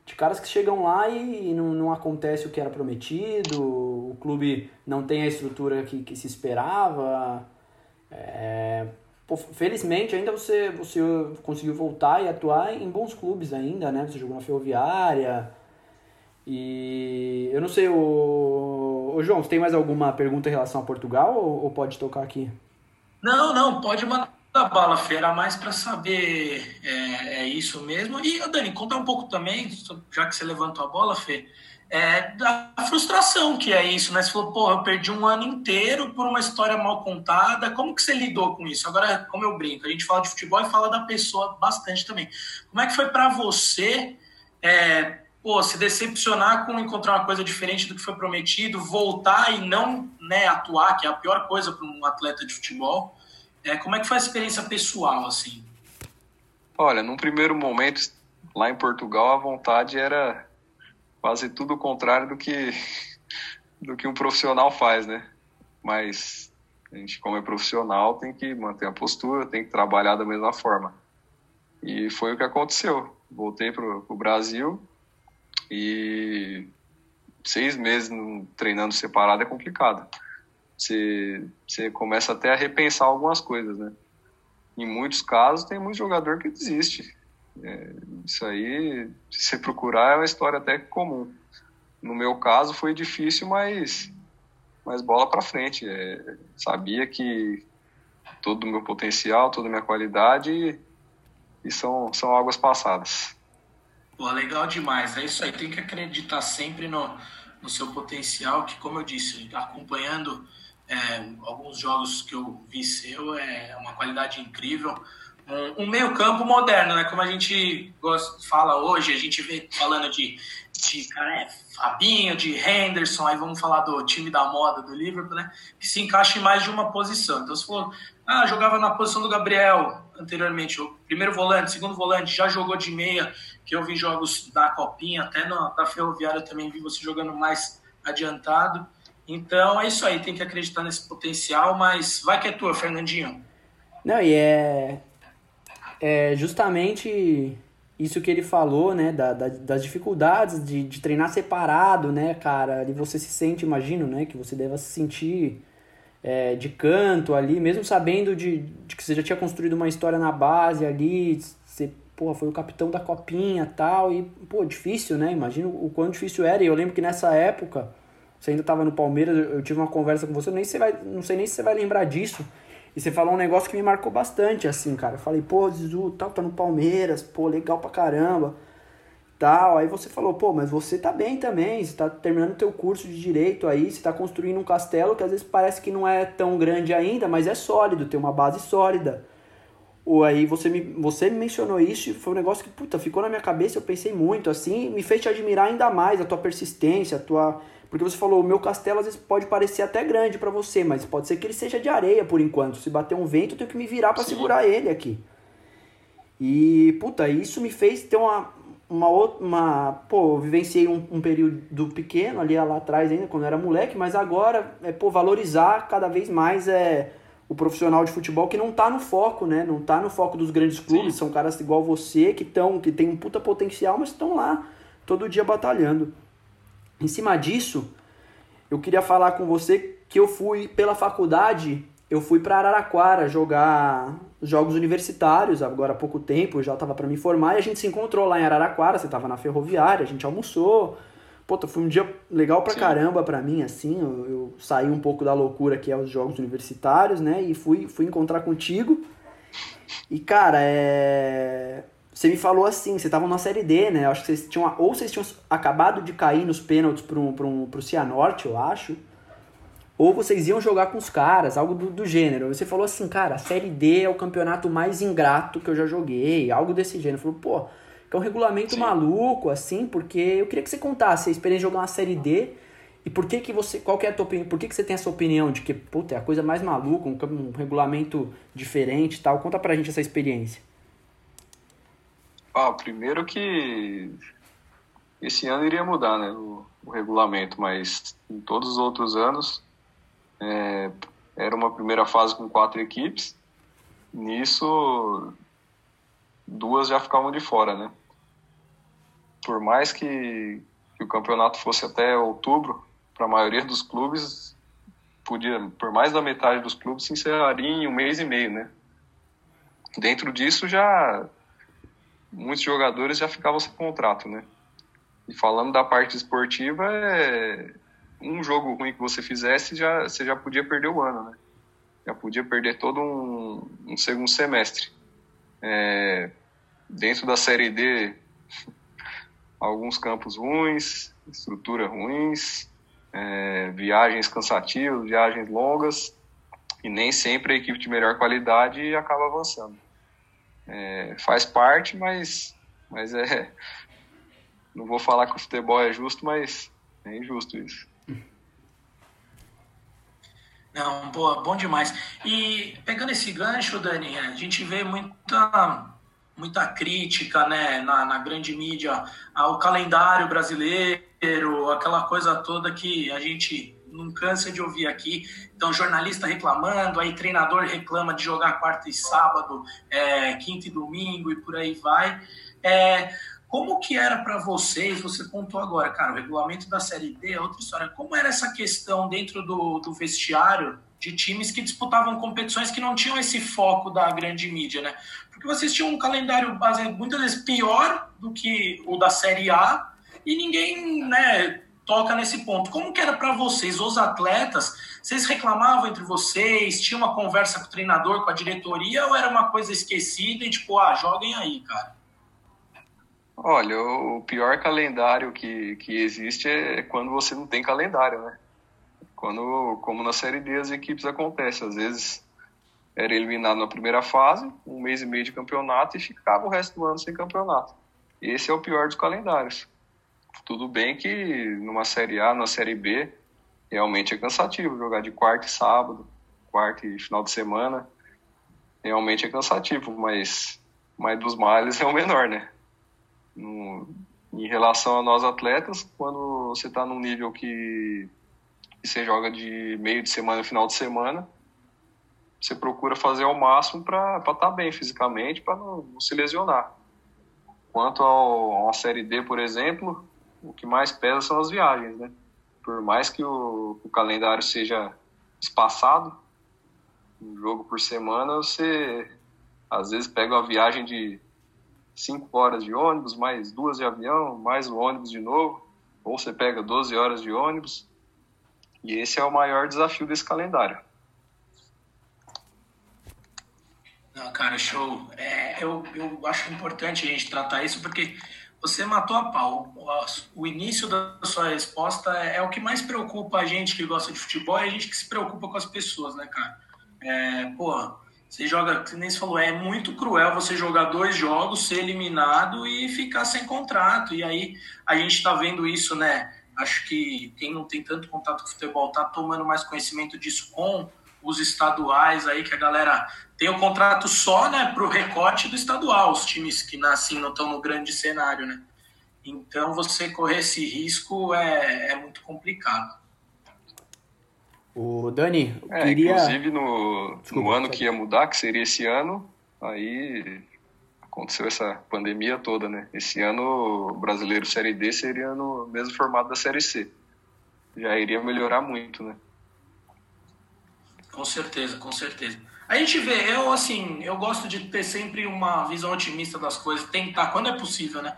de caras que chegam lá e, não, não acontece o que era prometido, o clube não tem a estrutura que, que se esperava. É, pô, felizmente ainda você, você conseguiu voltar e atuar em bons clubes ainda, né? Você jogou na Ferroviária, e eu não sei, o, o João, você tem mais alguma pergunta em relação a Portugal ou, ou pode tocar aqui? Não, não, pode mandar bala, Feira, mais para saber é, é, isso mesmo. E, Dani, conta um pouco também, já que você levantou a bola, Fê, é, da frustração que é isso, né? Você falou, pô, eu perdi um ano inteiro por uma história mal contada. Como que você lidou com isso? Agora, como eu brinco, a gente fala de futebol e fala da pessoa bastante também. Como é que foi para você é, pô, se decepcionar com encontrar uma coisa diferente do que foi prometido, voltar e não né, atuar, que é a pior coisa para um atleta de futebol? É, como é que foi a experiência pessoal, assim? Olha, num primeiro momento, lá em Portugal, a vontade era quase tudo o contrário do que, (laughs) do que um profissional faz, né? Mas a gente, como é profissional, tem que manter a postura, tem que trabalhar da mesma forma. E foi o que aconteceu. Voltei para o Brasil e seis meses treinando separado é complicado. Você, você começa até a repensar algumas coisas, né? em muitos casos, tem muito jogador que desiste. É, isso aí, se você procurar, é uma história até comum. No meu caso, foi difícil, mas, mas bola para frente. É, sabia que todo o meu potencial, toda a minha qualidade, e, são, são águas passadas. Pô, legal demais. É isso aí, tem que acreditar sempre no, no seu potencial, que, como eu disse, acompanhando é, alguns jogos que eu vi seu, é uma qualidade incrível. Um, um meio-campo moderno, né? Como a gente gosta, fala hoje, a gente vê falando de, de cara, é, Fabinho, de Henderson, aí vamos falar do time da moda do Liverpool, né? Que se encaixa em mais de uma posição. Então, se for, ah, jogava na posição do Gabriel anteriormente, o primeiro volante, segundo volante, já jogou de meia, que eu vi jogos da Copinha, até na, na Ferroviária também vi você jogando mais adiantado. Então é isso aí, tem que acreditar nesse potencial, mas vai que é tua, Fernandinho. Não, e é, é justamente isso que ele falou, né, da, da, das dificuldades de, de treinar separado, né, cara, ali você se sente, imagino, né, que você deva se sentir é, de canto ali, mesmo sabendo de, de, que você já tinha construído uma história na base ali, você, pô, foi o capitão da copinha tal, e, pô, difícil, né, imagino o quão difícil era, e eu lembro que nessa época você ainda estava no Palmeiras, eu tive uma conversa com você, nem você vai, não sei nem se você vai lembrar disso. E você falou um negócio que me marcou bastante, assim, cara. Eu falei, pô, Zizu, tal, tá no Palmeiras, pô, legal pra caramba. Tal. Aí você falou, pô, mas você tá bem também, você tá terminando teu curso de direito aí, você tá construindo um castelo que às vezes parece que não é tão grande ainda, mas é sólido, tem uma base sólida. Ou aí você me, você me mencionou isso e foi um negócio que, puta, ficou na minha cabeça, eu pensei muito, assim, me fez te admirar ainda mais, a tua persistência, a tua porque você falou, o meu castelo às vezes pode parecer até grande para você, mas pode ser que ele seja de areia por enquanto. Se bater um vento, eu tenho que me virar para segurar ele aqui. E, puta, isso me fez ter uma. Uma outra. Uma, pô, eu vivenciei um, um período pequeno ali lá atrás ainda, quando eu era moleque, mas agora é, pô, valorizar cada vez mais é o profissional de futebol que não tá no foco, né? Não tá no foco dos grandes clubes, Sim. são caras igual você que estão, que tem um puta potencial, mas estão lá todo dia batalhando. Em cima disso, eu queria falar com você que eu fui pela faculdade, eu fui para Araraquara jogar jogos universitários agora há pouco tempo, eu já estava para me formar e a gente se encontrou lá em Araraquara, você estava na ferroviária, a gente almoçou. Puta, foi um dia legal pra Sim. caramba pra mim, assim, eu, eu, saí um pouco da loucura que é os jogos universitários, né, e fui, fui encontrar contigo. E, cara, é você me falou assim, você estavam na Série D, né? Acho que vocês tinham. Ou vocês tinham acabado de cair nos pênaltis pro, pro, pro Cianorte, eu acho. Ou vocês iam jogar com os caras, algo do, do gênero. Você falou assim, cara, a Série D é o campeonato mais ingrato que eu já joguei, algo desse gênero. Falou, pô, que é um regulamento Sim. maluco, assim, porque eu queria que você contasse a experiência de jogar uma Série D e por que que você, qual que é a tua opinião, por que que você tem essa opinião de que, puta, é a coisa mais maluca, um, um regulamento diferente e tal. Conta pra gente essa experiência. Ah, primeiro que esse ano iria mudar né, o, o regulamento, mas em todos os outros anos é, era uma primeira fase com quatro equipes. Nisso, duas já ficavam de fora, né? Por mais que, que o campeonato fosse até outubro, para a maioria dos clubes, podia, por mais da metade dos clubes, se encerraria em um mês e meio, né? Dentro disso já muitos jogadores já ficavam sem contrato, né? E falando da parte esportiva, é um jogo ruim que você fizesse, já, você já podia perder o ano, né? Já podia perder todo um, um segundo semestre. É, dentro da Série D, (laughs) alguns campos ruins, estrutura ruins, é, viagens cansativas, viagens longas, e nem sempre a equipe de melhor qualidade acaba avançando. É, faz parte, mas, mas é. Não vou falar que o futebol é justo, mas é injusto isso. Não, boa, bom demais. E pegando esse gancho, Dani, a gente vê muita muita crítica né, na, na grande mídia ao calendário brasileiro, aquela coisa toda que a gente não cansa de ouvir aqui. Então, jornalista reclamando, aí treinador reclama de jogar quarta e sábado, é, quinta e domingo e por aí vai. É, como que era para vocês? Você contou agora, cara, o regulamento da Série D é outra história. Como era essa questão dentro do, do vestiário de times que disputavam competições que não tinham esse foco da grande mídia, né? Porque vocês tinham um calendário muitas vezes pior do que o da Série A e ninguém, né, toca nesse ponto. Como que era para vocês, os atletas? Vocês reclamavam entre vocês? Tinha uma conversa com o treinador, com a diretoria ou era uma coisa esquecida e tipo, ah, joguem aí, cara? Olha, o pior calendário que, que existe é quando você não tem calendário, né? Quando, como na Série D, as equipes acontecem. Às vezes era eliminado na primeira fase, um mês e meio de campeonato, e ficava o resto do ano sem campeonato. Esse é o pior dos calendários. Tudo bem que numa Série A, na Série B, realmente é cansativo jogar de quarta e sábado, quarta e final de semana. Realmente é cansativo, mas, mas dos males é o menor, né? No, em relação a nós atletas, quando você está num nível que e você joga de meio de semana, final de semana, você procura fazer ao máximo para estar tá bem fisicamente, para não, não, se lesionar. Quanto ao, a uma Série D, por exemplo, o que mais pesa são as viagens, né? Por mais que o, o calendário seja espaçado, um jogo por semana, você às vezes pega uma viagem de 5 horas de ônibus, mais duas de avião, mais o ônibus de novo, ou você pega 12 horas de ônibus, e esse é o maior desafio desse calendário. Não, cara, show. É, eu, eu acho importante a gente tratar isso porque você matou a pau. O, início da sua resposta é, é, o que mais preocupa a gente que gosta de futebol e a gente que se preocupa com as pessoas, né, cara? É, você joga, que nem falou, é muito cruel você jogar dois jogos, ser eliminado e ficar sem contrato. E aí a gente tá vendo isso, né? Acho que quem não tem tanto contato com o futebol está tomando mais conhecimento disso com os estaduais aí, que a galera tem o um contrato só né, para o recorte do estadual, os times que nascem não estão no grande cenário, né? Então você correr esse risco é, é muito complicado. O Dani, é, queria... Inclusive no, Desculpa, no ano que ia mudar, que seria esse ano, aí aconteceu essa pandemia toda, né? Esse ano o brasileiro Série D seria no mesmo formato da Série C. Já iria melhorar muito, né? Com certeza, com certeza. A gente vê, eu assim, eu gosto de ter sempre uma visão otimista das coisas, tentar, quando é possível, né?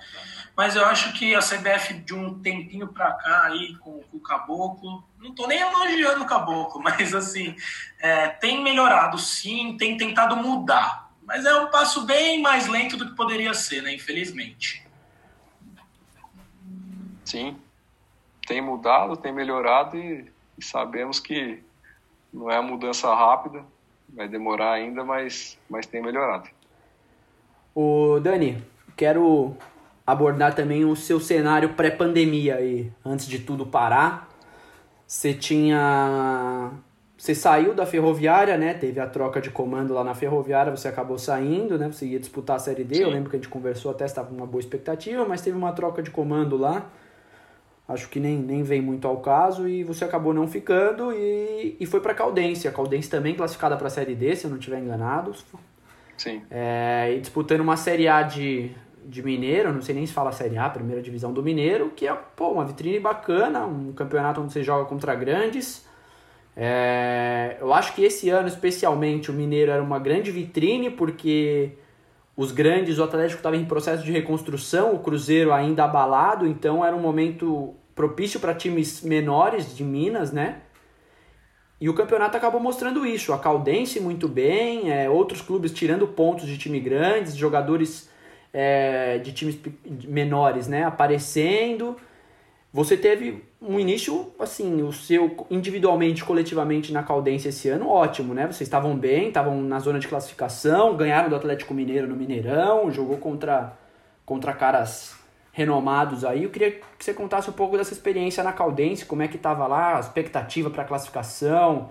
Mas eu acho que a CBF de um tempinho pra cá aí com, com o Caboclo, não tô nem elogiando o Caboclo, (laughs) mas assim, é, tem melhorado sim, tem tentado mudar. Mas é um passo bem mais lento do que poderia ser, né? Infelizmente. Sim. Tem mudado, tem melhorado e, e sabemos que não é a mudança rápida, vai demorar ainda, mas, mas tem melhorado. O Dani, quero abordar também o seu cenário pré-pandemia aí, antes de tudo parar. Você tinha você saiu da ferroviária, né? Teve a troca de comando lá na ferroviária, você acabou saindo, né? Você ia disputar a Série D. Sim. Eu lembro que a gente conversou, até estava com uma boa expectativa, mas teve uma troca de comando lá. Acho que nem, nem vem muito ao caso e você acabou não ficando e, e foi para Caldense. A Caldense também classificada para a Série D, se eu não estiver enganado. Sim. É, e disputando uma Série A de, de Mineiro, não sei nem se fala Série A, primeira divisão do Mineiro, que é pô, uma vitrine bacana, um campeonato onde você joga contra grandes. É, eu acho que esse ano, especialmente, o Mineiro era uma grande vitrine, porque os grandes, o Atlético estava em processo de reconstrução, o Cruzeiro ainda abalado, então era um momento propício para times menores de Minas, né? E o campeonato acabou mostrando isso. A Caldense muito bem, é, outros clubes tirando pontos de time grandes, jogadores é, de times menores, né, aparecendo. Você teve um início, assim, o seu individualmente, coletivamente na Caldense esse ano, ótimo, né? Vocês estavam bem, estavam na zona de classificação, ganharam do Atlético Mineiro no Mineirão, jogou contra, contra caras renomados aí. Eu queria que você contasse um pouco dessa experiência na Caldense, como é que tava lá, a expectativa para classificação,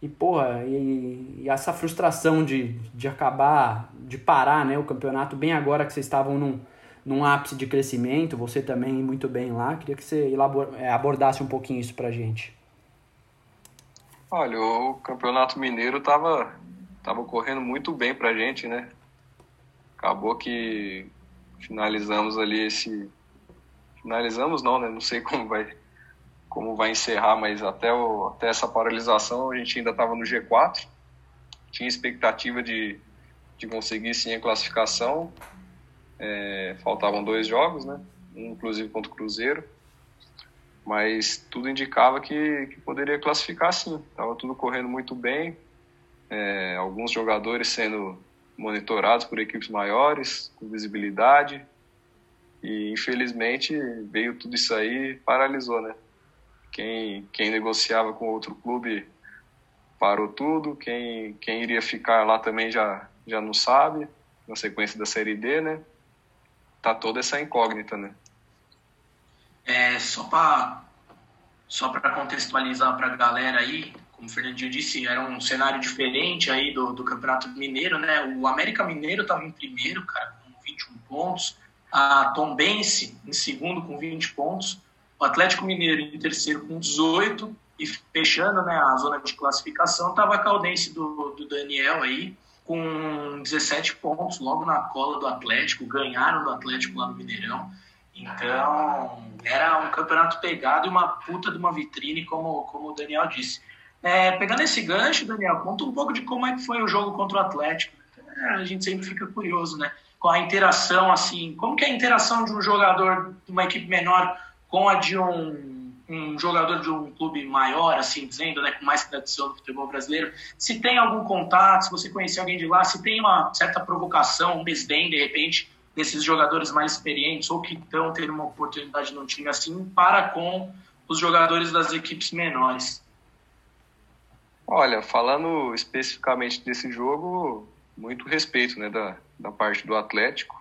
e, porra, e, e, essa frustração de, de acabar, de parar né, o campeonato bem agora que vocês estavam num, num ápice de crescimento, você também muito bem lá. Queria que você elabor, é, abordasse um pouquinho isso pra gente. Olha, o Campeonato Mineiro estava tava correndo muito bem pra gente, né? Acabou que finalizamos ali esse. Finalizamos não, né? Não sei (laughs) como vai como vai encerrar, mas até, o, até essa paralisação a gente ainda estava no G4, tinha expectativa de, de conseguir sim a classificação, é, faltavam dois jogos, né? Um, inclusive contra o Cruzeiro, mas tudo indicava que, que poderia classificar sim, estava tudo correndo muito bem, é, alguns jogadores sendo monitorados por equipes maiores, com visibilidade, e infelizmente veio tudo isso aí paralisou, né? Quem, quem negociava com outro clube parou tudo, quem, quem iria ficar lá também já, já não sabe, na sequência da Série D, né? Tá toda essa incógnita, né? É, só para só para contextualizar para a galera aí, como o Fernandinho disse, era um cenário diferente aí do, do Campeonato Mineiro, né? O América Mineiro estava em primeiro, cara, com 21 pontos. A Tombense em segundo com 20 pontos o Atlético Mineiro em terceiro com 18 e fechando né, a zona de classificação estava a Caldense do, do Daniel aí com 17 pontos logo na cola do Atlético, ganharam do Atlético lá no Mineirão. Então, era um campeonato pegado e uma puta de uma vitrine, como, como o Daniel disse. É, pegando esse gancho, Daniel, conta um pouco de como é que foi o jogo contra o Atlético. É, a gente sempre fica curioso, né? Com a interação, assim, como que é a interação de um jogador de uma equipe menor com a de um, um jogador de um clube maior, assim dizendo, né, com mais tradição do futebol brasileiro, se tem algum contato, se você conhecer alguém de lá, se tem uma certa provocação, um desdém, de repente, desses jogadores mais experientes ou que estão tendo uma oportunidade num time assim, para com os jogadores das equipes menores. Olha, falando especificamente desse jogo, muito respeito né, da, da parte do Atlético.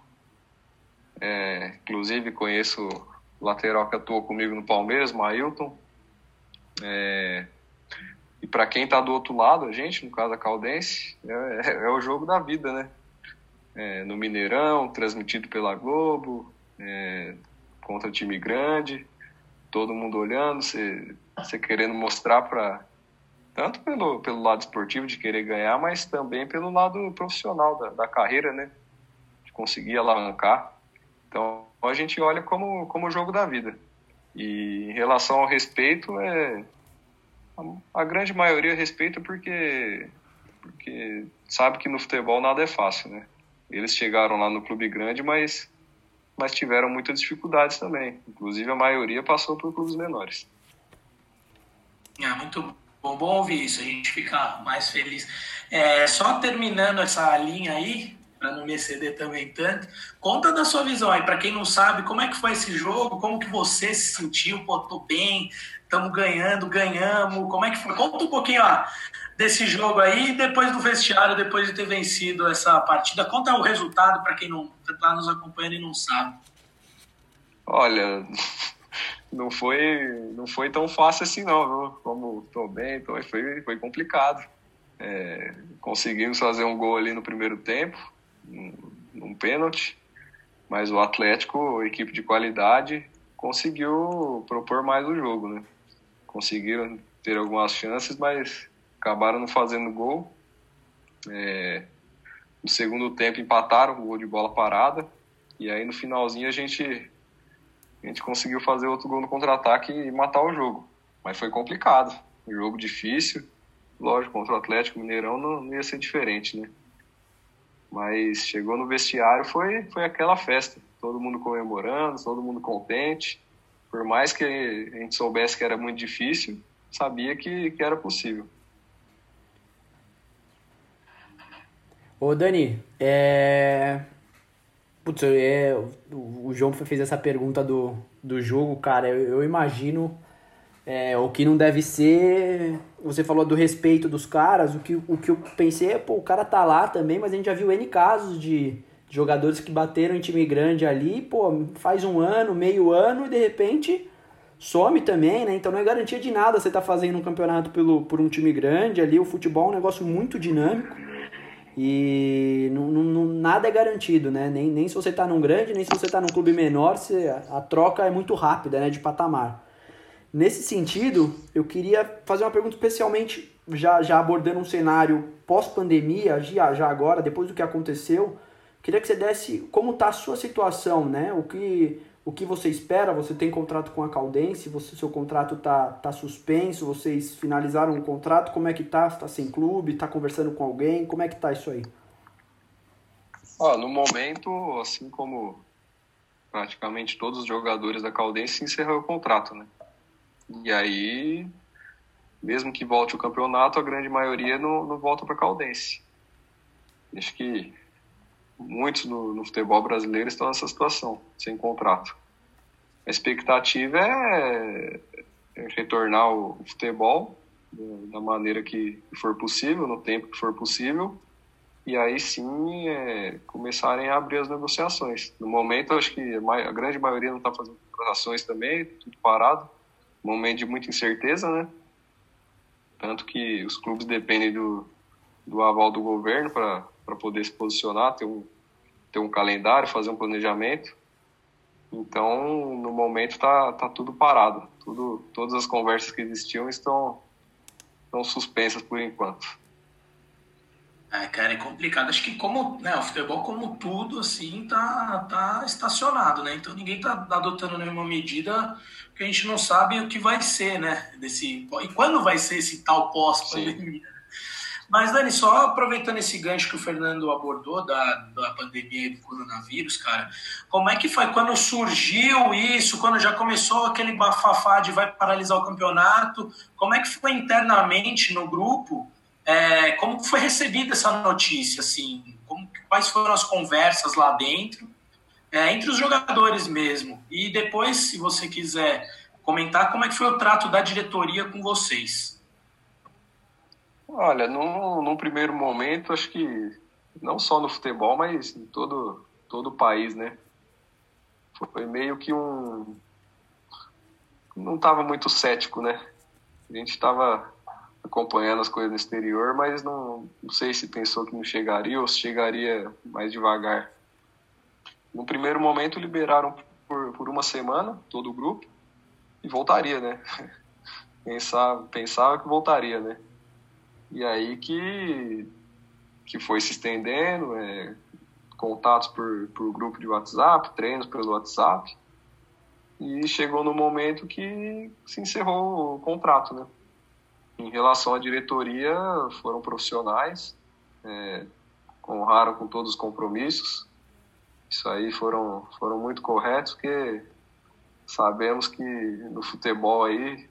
É, inclusive conheço lateral que atuou comigo no Palmeiras, Mailton. É, e para quem está do outro lado, a gente, no caso a Caldense, é, é, é o jogo da vida, né? É, no Mineirão, transmitido pela Globo, é, contra time grande, todo mundo olhando, você, querendo mostrar para tanto pelo, pelo lado esportivo de querer ganhar, mas também pelo lado profissional da, da carreira, né? De conseguir alavancar. Então, a gente olha como, como o jogo da vida. E em relação ao respeito, é a, a grande maioria respeita porque, porque sabe que no futebol nada é fácil, né? Eles chegaram lá no clube grande, mas, mas tiveram muitas dificuldades também. Inclusive, a maioria passou por clubes menores. É muito bom, bom ouvir isso, a gente fica mais feliz. É, só terminando essa linha aí, para não me exceder também tanto. Conta da sua visão aí, para quem não sabe, como é que foi esse jogo, como que você se sentiu, pô, tô bem, estamos ganhando, ganhamos, como é que foi? Conta um pouquinho ó, desse jogo aí, depois do vestiário, depois de ter vencido essa partida, conta o resultado para quem não está nos acompanhando e não sabe. Olha, (laughs) não foi, não foi tão fácil assim não, viu? Como tô bem, tô, foi, foi complicado. É, conseguimos fazer um gol ali no primeiro tempo, num pênalti, mas o Atlético, equipe de qualidade, conseguiu propor mais o jogo, né? Conseguiram ter algumas chances, mas acabaram não fazendo gol. É, no segundo tempo empataram o gol de bola parada e aí no finalzinho a gente a gente conseguiu fazer outro gol no contra-ataque e matar o jogo. Mas foi complicado, um jogo difícil. Lógico, contra o Atlético Mineirão não, não ia ser diferente, né? Mas chegou no vestiário, foi, foi aquela festa. Todo mundo comemorando, todo mundo contente. Por mais que a gente soubesse que era muito difícil, sabia que, que era possível. Ô Dani, é... Putz, é, o João fez essa pergunta do, do jogo, cara. Eu, eu imagino é, o que não deve ser. Você falou do respeito dos caras. O que, o que eu pensei é, pô, o cara tá lá também, mas a gente já viu N casos de, jogadores que bateram em time grande ali, pô, faz um ano, meio ano e de repente some também, né? Então não é garantia de nada você tá fazendo um campeonato pelo, por um time grande ali. O futebol é um negócio muito dinâmico. E não, não, nada é garantido, né? Nem, nem se você está num grande, nem se você está num clube menor, você, a troca é muito rápida, né? De patamar. Nesse sentido, eu queria fazer uma pergunta especialmente já, já abordando um cenário pós-pandemia, já, já agora, depois do que aconteceu. Queria que você desse como está a sua situação, né? O que o que você espera? Você tem contrato com a Caldense? Você, seu contrato tá, tá suspenso? Vocês finalizaram o contrato? Como é que tá? Está sem clube? Está conversando com alguém? Como é que tá isso aí? Ah, no momento, assim como praticamente todos os jogadores da Caldense encerrou o contrato, né? E aí, mesmo que volte o campeonato, a grande maioria não, não volta para Caldense. Acho que muitos no, no, futebol brasileiro estão nessa situação, sem contrato. A expectativa é, é retornar o futebol da maneira que for possível, no tempo que for possível, e aí sim é, começarem a abrir as negociações. No momento, acho que a grande maioria não está fazendo contratações também, tudo parado, momento de muita incerteza, né? Tanto que os clubes dependem do, do aval do governo para poder se posicionar, ter um, ter um calendário, fazer um planejamento. Então, no momento está tá tudo parado. Tudo, todas as conversas que existiam estão, estão suspensas por enquanto. É, cara, é complicado. Acho que como né, o futebol, como tudo, assim, tá, tá estacionado, né? Então ninguém tá adotando nenhuma medida porque a gente não sabe o que vai ser, né? Desse, e quando vai ser esse tal pós-pandemia. Mas, Dani, só aproveitando esse gancho que o Fernando abordou da, da pandemia do coronavírus, cara, como é que foi quando surgiu isso, quando já começou aquele bafafá de vai paralisar o campeonato? Como é que foi internamente no grupo? É, como foi recebida essa notícia, assim? Como, quais foram as conversas lá dentro? É, entre os jogadores mesmo. E depois, se você quiser comentar, como é que foi o trato da diretoria com vocês? Olha, num, num primeiro momento, acho que não só no futebol, mas em todo, todo o país, né? Foi meio que um. Não estava muito cético, né? A gente estava acompanhando as coisas no exterior, mas não, não sei se pensou que não chegaria ou se chegaria mais devagar. No primeiro momento, liberaram por, por uma semana todo o grupo e voltaria, né? (laughs) Pensava, pensava que voltaria, né? E aí que, que foi se estendendo, é, contatos por, por grupo de WhatsApp, treinos pelo WhatsApp, e chegou no momento que se encerrou o contrato, né? Em relação à diretoria, foram profissionais, é, honraram com todos os compromissos, isso aí foram, foram muito corretos, porque sabemos que no futebol aí,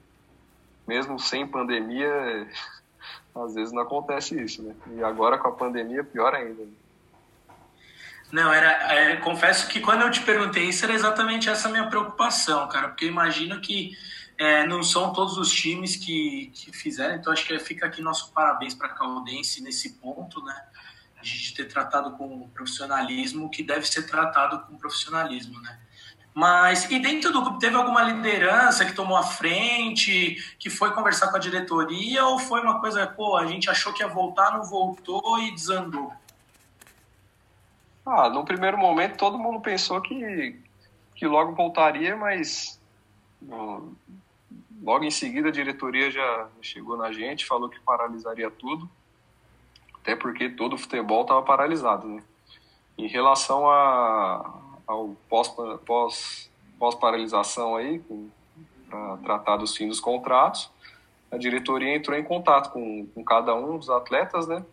mesmo sem pandemia, (laughs) às vezes não acontece isso, né? E agora com a pandemia, pior ainda. Não, era, confesso que quando eu te perguntei isso, era exatamente essa minha preocupação, cara, porque eu imagino que é, não são todos os times que, que fizeram, então acho que fica aqui nosso parabéns para a Caldense nesse ponto, né? A gente ter tratado com profissionalismo que deve ser tratado com profissionalismo, né? Mas, e dentro do grupo, teve alguma liderança que tomou a frente, que foi conversar com a diretoria, ou foi uma coisa, pô, a gente achou que ia voltar, não voltou e desandou? Ah, no primeiro momento todo mundo pensou que, que logo voltaria, mas logo em seguida a diretoria já chegou na gente, falou que paralisaria tudo, até porque todo o futebol estava paralisado, né? Em relação a, ao pós-paralisação pós, pós aí, para tratar dos fins dos contratos, a diretoria entrou em contato com, com cada um dos atletas, né?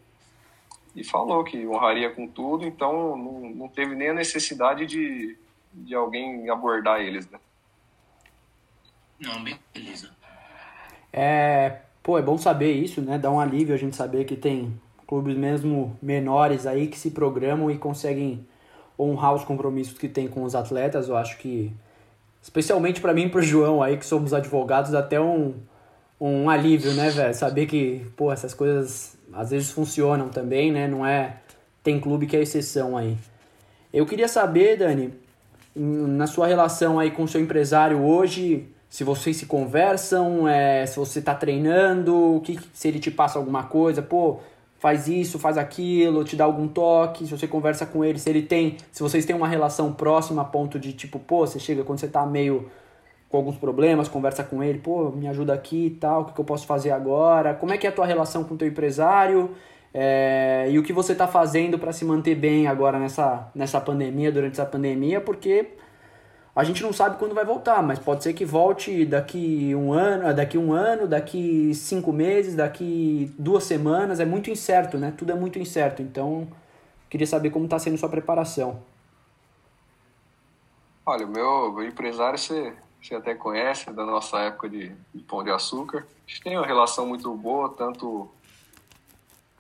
E falou que honraria com tudo, então não, não teve nem a necessidade de, de alguém abordar eles, né? Não, beleza. É, pô, é bom saber isso, né? Dá um alívio a gente saber que tem clubes mesmo menores aí que se programam e conseguem honrar os compromissos que tem com os atletas. Eu acho que, especialmente para mim e para o João aí, que somos advogados, até um, um alívio, né, velho? Saber que, pô, essas coisas às vezes funcionam também, né? Não é. Tem clube que é exceção aí. Eu queria saber, Dani, na sua relação aí com o seu empresário hoje, se vocês se conversam, é, se você está treinando, que, se ele te passa alguma coisa, pô, faz isso, faz aquilo, te dá algum toque, se você conversa com ele, se ele tem, se vocês têm uma relação próxima a ponto de tipo, pô, você chega quando você tá meio com alguns problemas, conversa com ele, pô, me ajuda aqui e tal, o que, que eu posso fazer agora? Como é que é a tua relação com o teu empresário? É, e o que você está fazendo para se manter bem agora nessa, nessa pandemia, durante essa pandemia, porque a gente não sabe quando vai voltar, mas pode ser que volte daqui um ano, daqui um ano, daqui cinco meses, daqui duas semanas. É muito incerto, né? Tudo é muito incerto. Então, queria saber como está sendo sua preparação. Olha, o meu, meu empresário você, você até conhece da nossa época de, de Pão de Açúcar. A gente tem uma relação muito boa, tanto,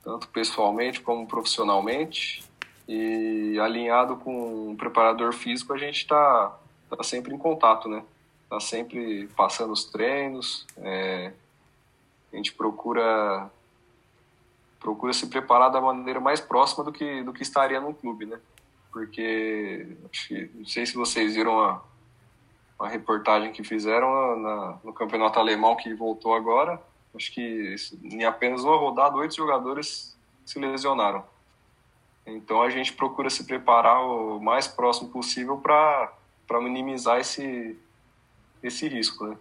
tanto pessoalmente como profissionalmente. E alinhado com um preparador físico, a gente está tá sempre em contato, né? Tá sempre passando os treinos, é, a gente procura procura se preparar da maneira mais próxima do que do que estaria num clube, né? Porque que, não sei se vocês viram a, a reportagem que fizeram na, no campeonato alemão que voltou agora. Acho que em apenas uma rodada oito jogadores se lesionaram. Então a gente procura se preparar o mais próximo possível para para minimizar esse, esse risco, né?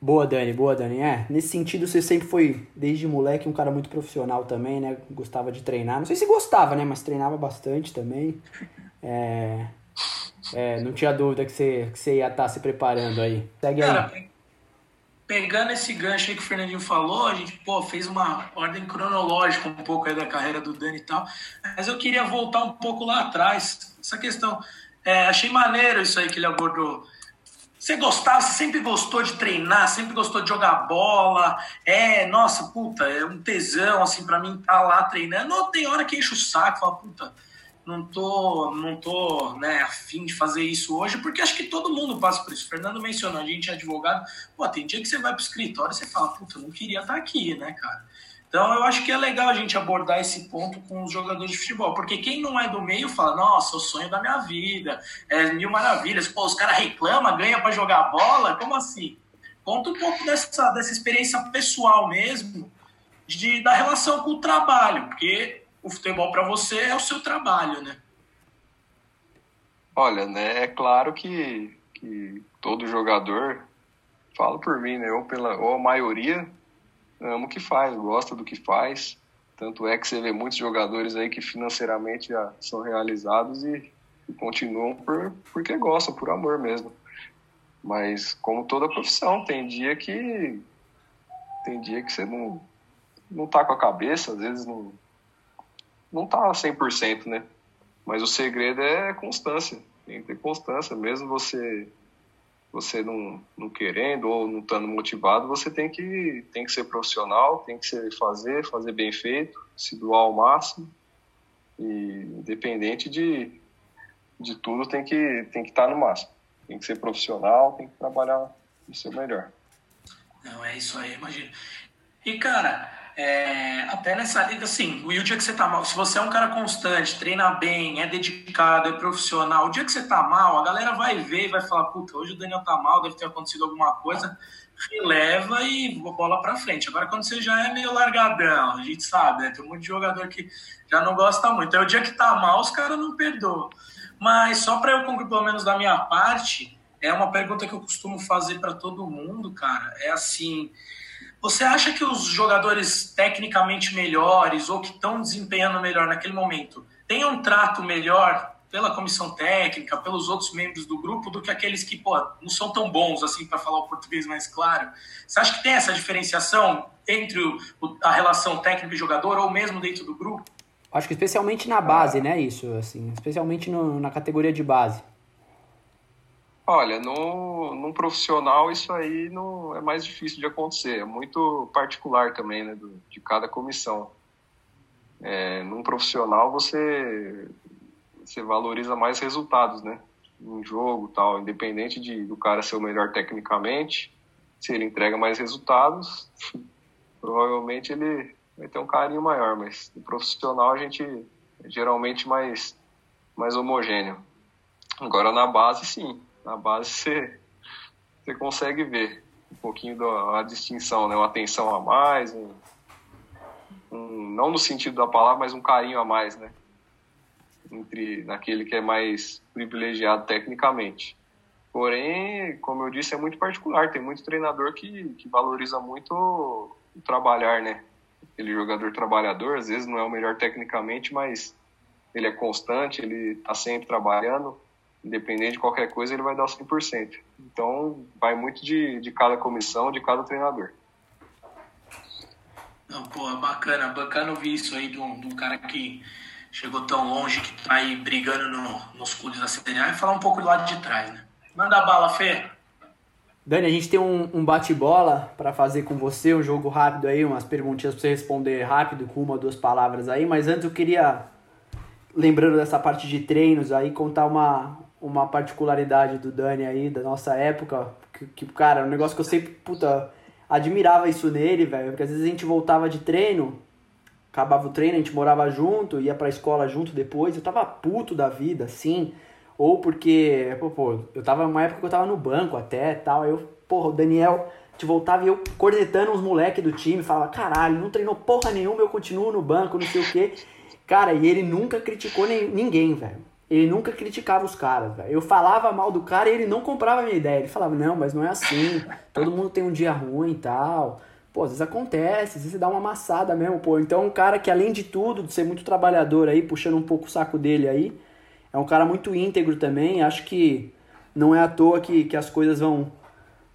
Boa, Dani, boa, Dani. É, nesse sentido você sempre foi, desde moleque, um cara muito profissional também, né? Gostava de treinar. Não sei se gostava, né? Mas treinava bastante também. (laughs) É, é, não tinha dúvida que você, que você ia estar tá se preparando aí. Segue cara, aí pegando esse gancho aí que o Fernandinho falou, a gente pô, fez uma ordem cronológica um pouco aí da carreira do Dani e tal, mas eu queria voltar um pouco lá atrás. Essa questão, é, achei maneiro isso aí que ele abordou. Você gostava, você sempre gostou de treinar, sempre gostou de jogar bola. É, nossa, puta, é um tesão, assim, para mim estar tá lá treinando. Ou tem hora que enche o saco, fala, puta, não tô, não tô né, afim de fazer isso hoje, porque acho que todo mundo passa por isso. O Fernando mencionou, a gente é advogado, pô, tem dia que você vai pro escritório e você fala, puta, eu não queria estar aqui, né, cara? Então eu acho que é legal a gente abordar esse ponto com os jogadores de futebol, porque quem não é do meio fala, nossa, o sonho da minha vida, é mil maravilhas, pô, os caras reclamam, ganha para jogar bola, como assim? Conta um pouco dessa, dessa experiência pessoal mesmo, de, da relação com o trabalho, porque o futebol para você é o seu trabalho, né? Olha, né, é claro que, que todo jogador, falo por mim, né, ou, pela, ou a maioria ama o que faz, gosta do que faz. Tanto é que você vê muitos jogadores aí que financeiramente já são realizados e, e continuam por, porque gostam, por amor mesmo. Mas como toda profissão, tem dia que tem dia que você não, não tá com a cabeça, às vezes não, não tá 100%, né? Mas o segredo é constância. Tem que ter constância, mesmo você você não, não querendo ou não estando motivado, você tem que, tem que ser profissional, tem que ser, fazer, fazer bem feito, se doar ao máximo. E independente de, de tudo, tem que, tem que estar no máximo. Tem que ser profissional, tem que trabalhar o seu melhor. Não, é isso aí, imagina. E, cara, é, até nessa liga, assim, o dia que você tá mal, se você é um cara constante, treina bem, é dedicado, é profissional, o dia que você tá mal, a galera vai ver e vai falar, puta, hoje o Daniel tá mal, deve ter acontecido alguma coisa, releva e bola pra frente. Agora, quando você já é meio largadão, a gente sabe, né? Tem um monte de jogador que já não gosta muito. Aí o dia que tá mal, os caras não perdoam. Mas só para eu concluir, pelo menos da minha parte, é uma pergunta que eu costumo fazer para todo mundo, cara. É assim você acha que os jogadores tecnicamente melhores ou que estão desempenhando melhor naquele momento têm um trato melhor pela comissão técnica, pelos outros membros do grupo, do que aqueles que pô, não são tão bons assim para falar o português mais claro? Você acha que tem essa diferenciação entre o, a relação técnico e jogador ou mesmo dentro do grupo? Acho que especialmente na base, né? Isso, assim, especialmente no, na categoria de base. Olha, no, num profissional isso aí não é mais difícil de acontecer, é muito particular também, né, do, de cada comissão. É, num profissional você, você valoriza mais resultados, né? Um jogo tal, independente de do cara ser o melhor tecnicamente, se ele entrega mais resultados, (laughs) provavelmente ele vai ter um carinho maior, mas no profissional a gente é geralmente mais, mais homogêneo. Agora na base sim, na base (laughs) você, você consegue ver um pouquinho da distinção, né? uma atenção a mais, um, um, não no sentido da palavra, mas um carinho a mais, né? Entre naquele que é mais privilegiado tecnicamente. Porém, como eu disse, é muito particular. Tem muito treinador que, que valoriza muito o trabalhar, né? Aquele jogador trabalhador, às vezes não é o melhor tecnicamente, mas ele é constante, ele está sempre trabalhando independente de qualquer coisa, ele vai dar o 100%. Então, vai muito de, de cada comissão, de cada treinador. Não, pô, bacana, bacana ouvir isso aí de um, de um cara que chegou tão longe, que tá aí brigando no, nos clubes da CNA e falar um pouco do lado de trás, né? Manda bala, Fê. Dani, a gente tem um, um bate-bola para fazer com você, um jogo rápido aí, umas perguntinhas para você responder rápido com uma ou duas palavras aí, mas antes eu queria, lembrando dessa parte de treinos aí, contar uma, uma particularidade do Dani aí, da nossa época, que, que cara, um negócio que eu sempre, puta, admirava isso nele, velho, porque às vezes a gente voltava de treino, acabava o treino, a gente morava junto, ia pra escola junto depois, eu tava puto da vida, assim, ou porque, pô, pô eu tava numa época que eu tava no banco até, tal, aí eu, porra, o Daniel, te voltava e eu cornetando os moleques do time, falava, caralho, não treinou porra nenhuma, eu continuo no banco, não sei o quê, cara, e ele nunca criticou nem, ninguém, velho, ele nunca criticava os caras, velho. Eu falava mal do cara e ele não comprava a minha ideia. Ele falava, não, mas não é assim. Todo mundo tem um dia ruim e tal. Pô, às vezes acontece, às vezes você dá uma amassada mesmo, pô. Então, um cara que além de tudo, de ser muito trabalhador aí, puxando um pouco o saco dele aí, é um cara muito íntegro também. Acho que não é à toa que, que as coisas vão,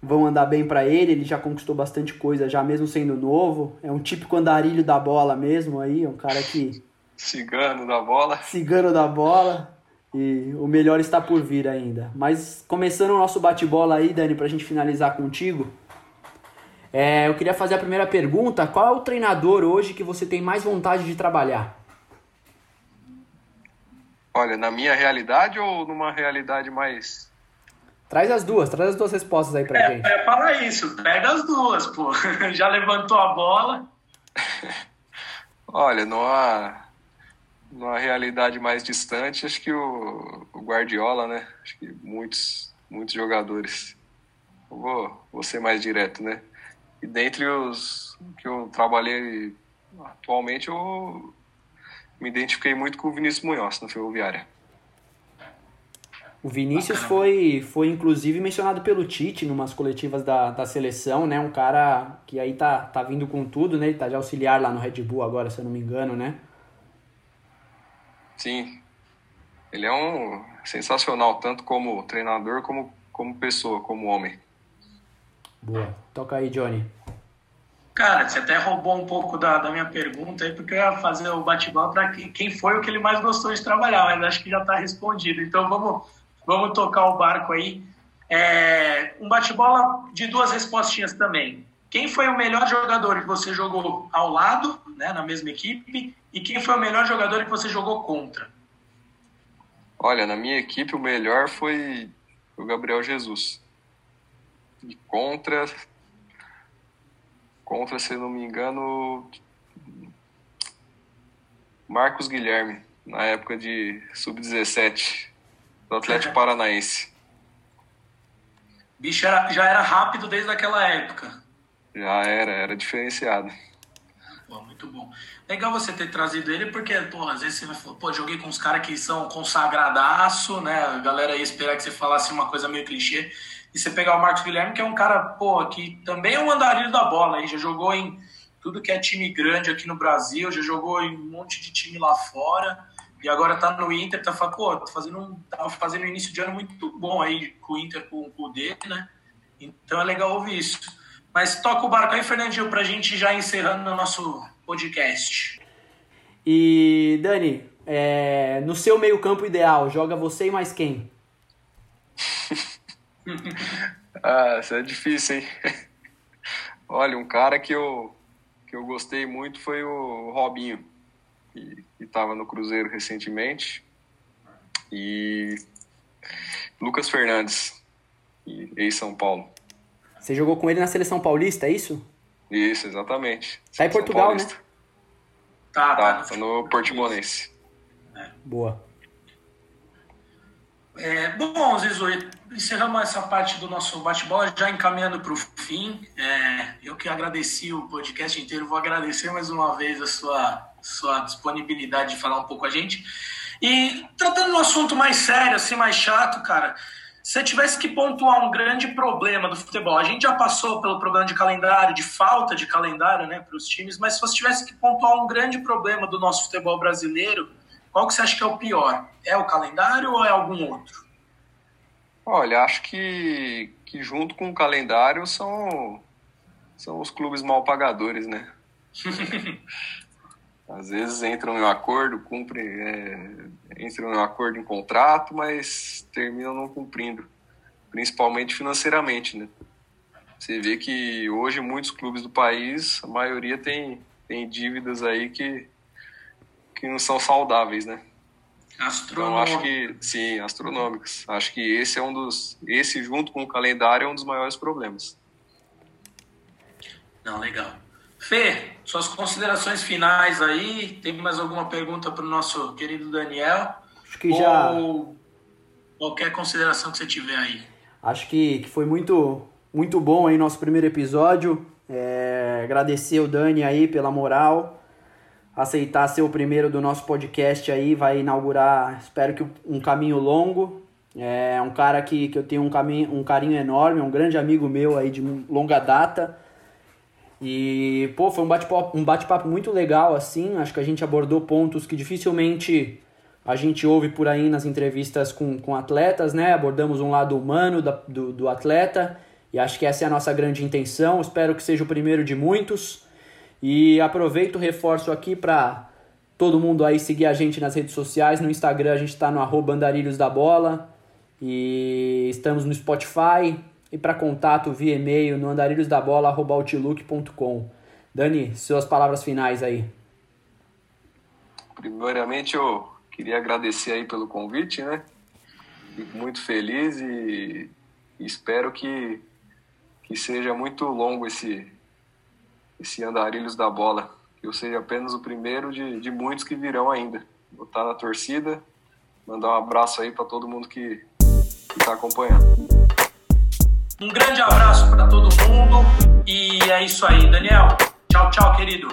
vão andar bem para ele. Ele já conquistou bastante coisa, já mesmo sendo novo. É um típico andarilho da bola mesmo aí, é um cara que. Cigano da bola. Cigano da bola. E o melhor está por vir ainda. Mas começando o nosso bate-bola aí, Dani, para a gente finalizar contigo. É, eu queria fazer a primeira pergunta. Qual é o treinador hoje que você tem mais vontade de trabalhar? Olha, na minha realidade ou numa realidade mais. Traz as duas, traz as duas respostas aí pra é, gente. É, fala isso, pega as duas, pô. (laughs) Já levantou a bola. (laughs) Olha, numa, numa realidade mais distante, acho que o, o Guardiola, né? Acho que muitos, muitos jogadores. Eu vou, vou ser mais direto, né? E dentre os que eu trabalhei atualmente, eu me identifiquei muito com o Vinícius Munhoz no Ferroviária. O Vinícius foi, foi inclusive mencionado pelo Tite em umas coletivas da, da seleção, né? Um cara que aí tá, tá vindo com tudo, né? Ele tá de auxiliar lá no Red Bull agora, se eu não me engano, né? Sim. Ele é um sensacional, tanto como treinador como como pessoa, como homem. Boa. Toca aí, Johnny. Cara, você até roubou um pouco da, da minha pergunta aí, porque eu ia fazer o bate-bola para quem foi o que ele mais gostou de trabalhar, mas acho que já está respondido. Então vamos, vamos tocar o barco aí. É, um bate-bola de duas respostinhas também. Quem foi o melhor jogador que você jogou ao lado, né, na mesma equipe, e quem foi o melhor jogador que você jogou contra? Olha, na minha equipe o melhor foi o Gabriel Jesus. E contra, contra, se não me engano, Marcos Guilherme, na época de sub-17, do Atlético (laughs) Paranaense. Bicho era, já era rápido desde aquela época. Já era, era diferenciado. Pô, muito bom. Legal você ter trazido ele, porque, pô, às vezes você vai falar, pô, joguei com uns caras que são consagradaço, né? A galera ia esperar que você falasse uma coisa meio clichê. E você pegar o Marcos Guilherme, que é um cara, pô, que também é um andarilho da bola, aí já jogou em tudo que é time grande aqui no Brasil, já jogou em um monte de time lá fora, e agora tá no Inter, tá, pô, tá fazendo um, tava fazendo um início de ano muito bom aí com o Inter, com, com o dele, né? Então é legal ouvir isso. Mas toca o barco aí, Fernandinho, pra gente já encerrando o nosso podcast. E, Dani, é, no seu meio-campo ideal, joga você e mais quem? (laughs) ah, isso é difícil, hein? (laughs) Olha, um cara que eu, que eu gostei muito foi o Robinho. que estava no Cruzeiro recentemente. E Lucas Fernandes, ex-São Paulo. Você jogou com ele na seleção paulista, é isso? Isso, exatamente. Tá em Portugal, paulista. né? Tá, tá, tá no Portimonense. É. Boa. É, bom, Zizu, encerramos essa parte do nosso bate-bola, já encaminhando para o fim. É, eu que agradeci o podcast inteiro, vou agradecer mais uma vez a sua, sua disponibilidade de falar um pouco com a gente. E tratando de um assunto mais sério, assim, mais chato, cara, se você tivesse que pontuar um grande problema do futebol, a gente já passou pelo problema de calendário, de falta de calendário né, para os times, mas se você tivesse que pontuar um grande problema do nosso futebol brasileiro, qual que você acha que é o pior? É o calendário ou é algum outro? Olha, acho que, que junto com o calendário são, são os clubes mal pagadores, né? (laughs) Às vezes entram em um acordo, cumprem, é, entram em um acordo em contrato, mas terminam não cumprindo, principalmente financeiramente, né? Você vê que hoje muitos clubes do país, a maioria tem, tem dívidas aí que, que não são saudáveis, né? Então acho que sim, astronômicos. Acho que esse é um dos, esse junto com o calendário é um dos maiores problemas. Não, legal. Fê, suas considerações finais aí. Tem mais alguma pergunta para o nosso querido Daniel? Acho que já. Ou qualquer consideração que você tiver aí. Acho que, que foi muito, muito bom aí nosso primeiro episódio. É, agradecer o Dani aí pela moral, aceitar ser o primeiro do nosso podcast aí, vai inaugurar, espero que um caminho longo. É um cara que, que eu tenho um, caminho, um carinho enorme, um grande amigo meu aí de longa data. E, pô, foi um bate-papo um bate muito legal, assim. Acho que a gente abordou pontos que dificilmente a gente ouve por aí nas entrevistas com, com atletas, né? Abordamos um lado humano da, do, do atleta e acho que essa é a nossa grande intenção. Espero que seja o primeiro de muitos. E aproveito, reforço aqui para todo mundo aí seguir a gente nas redes sociais. No Instagram a gente está no arroba andarilhos da bola. E estamos no Spotify, e para contato via e-mail no andarilhosdabola.outlook.com. Dani, suas palavras finais aí. Primeiramente, eu queria agradecer aí pelo convite, né? Fico muito feliz e espero que, que seja muito longo esse, esse Andarilhos da Bola. Que eu seja apenas o primeiro de, de muitos que virão ainda. Vou estar na torcida, mandar um abraço aí para todo mundo que está acompanhando. Um grande abraço para todo mundo e é isso aí, Daniel. Tchau, tchau, querido.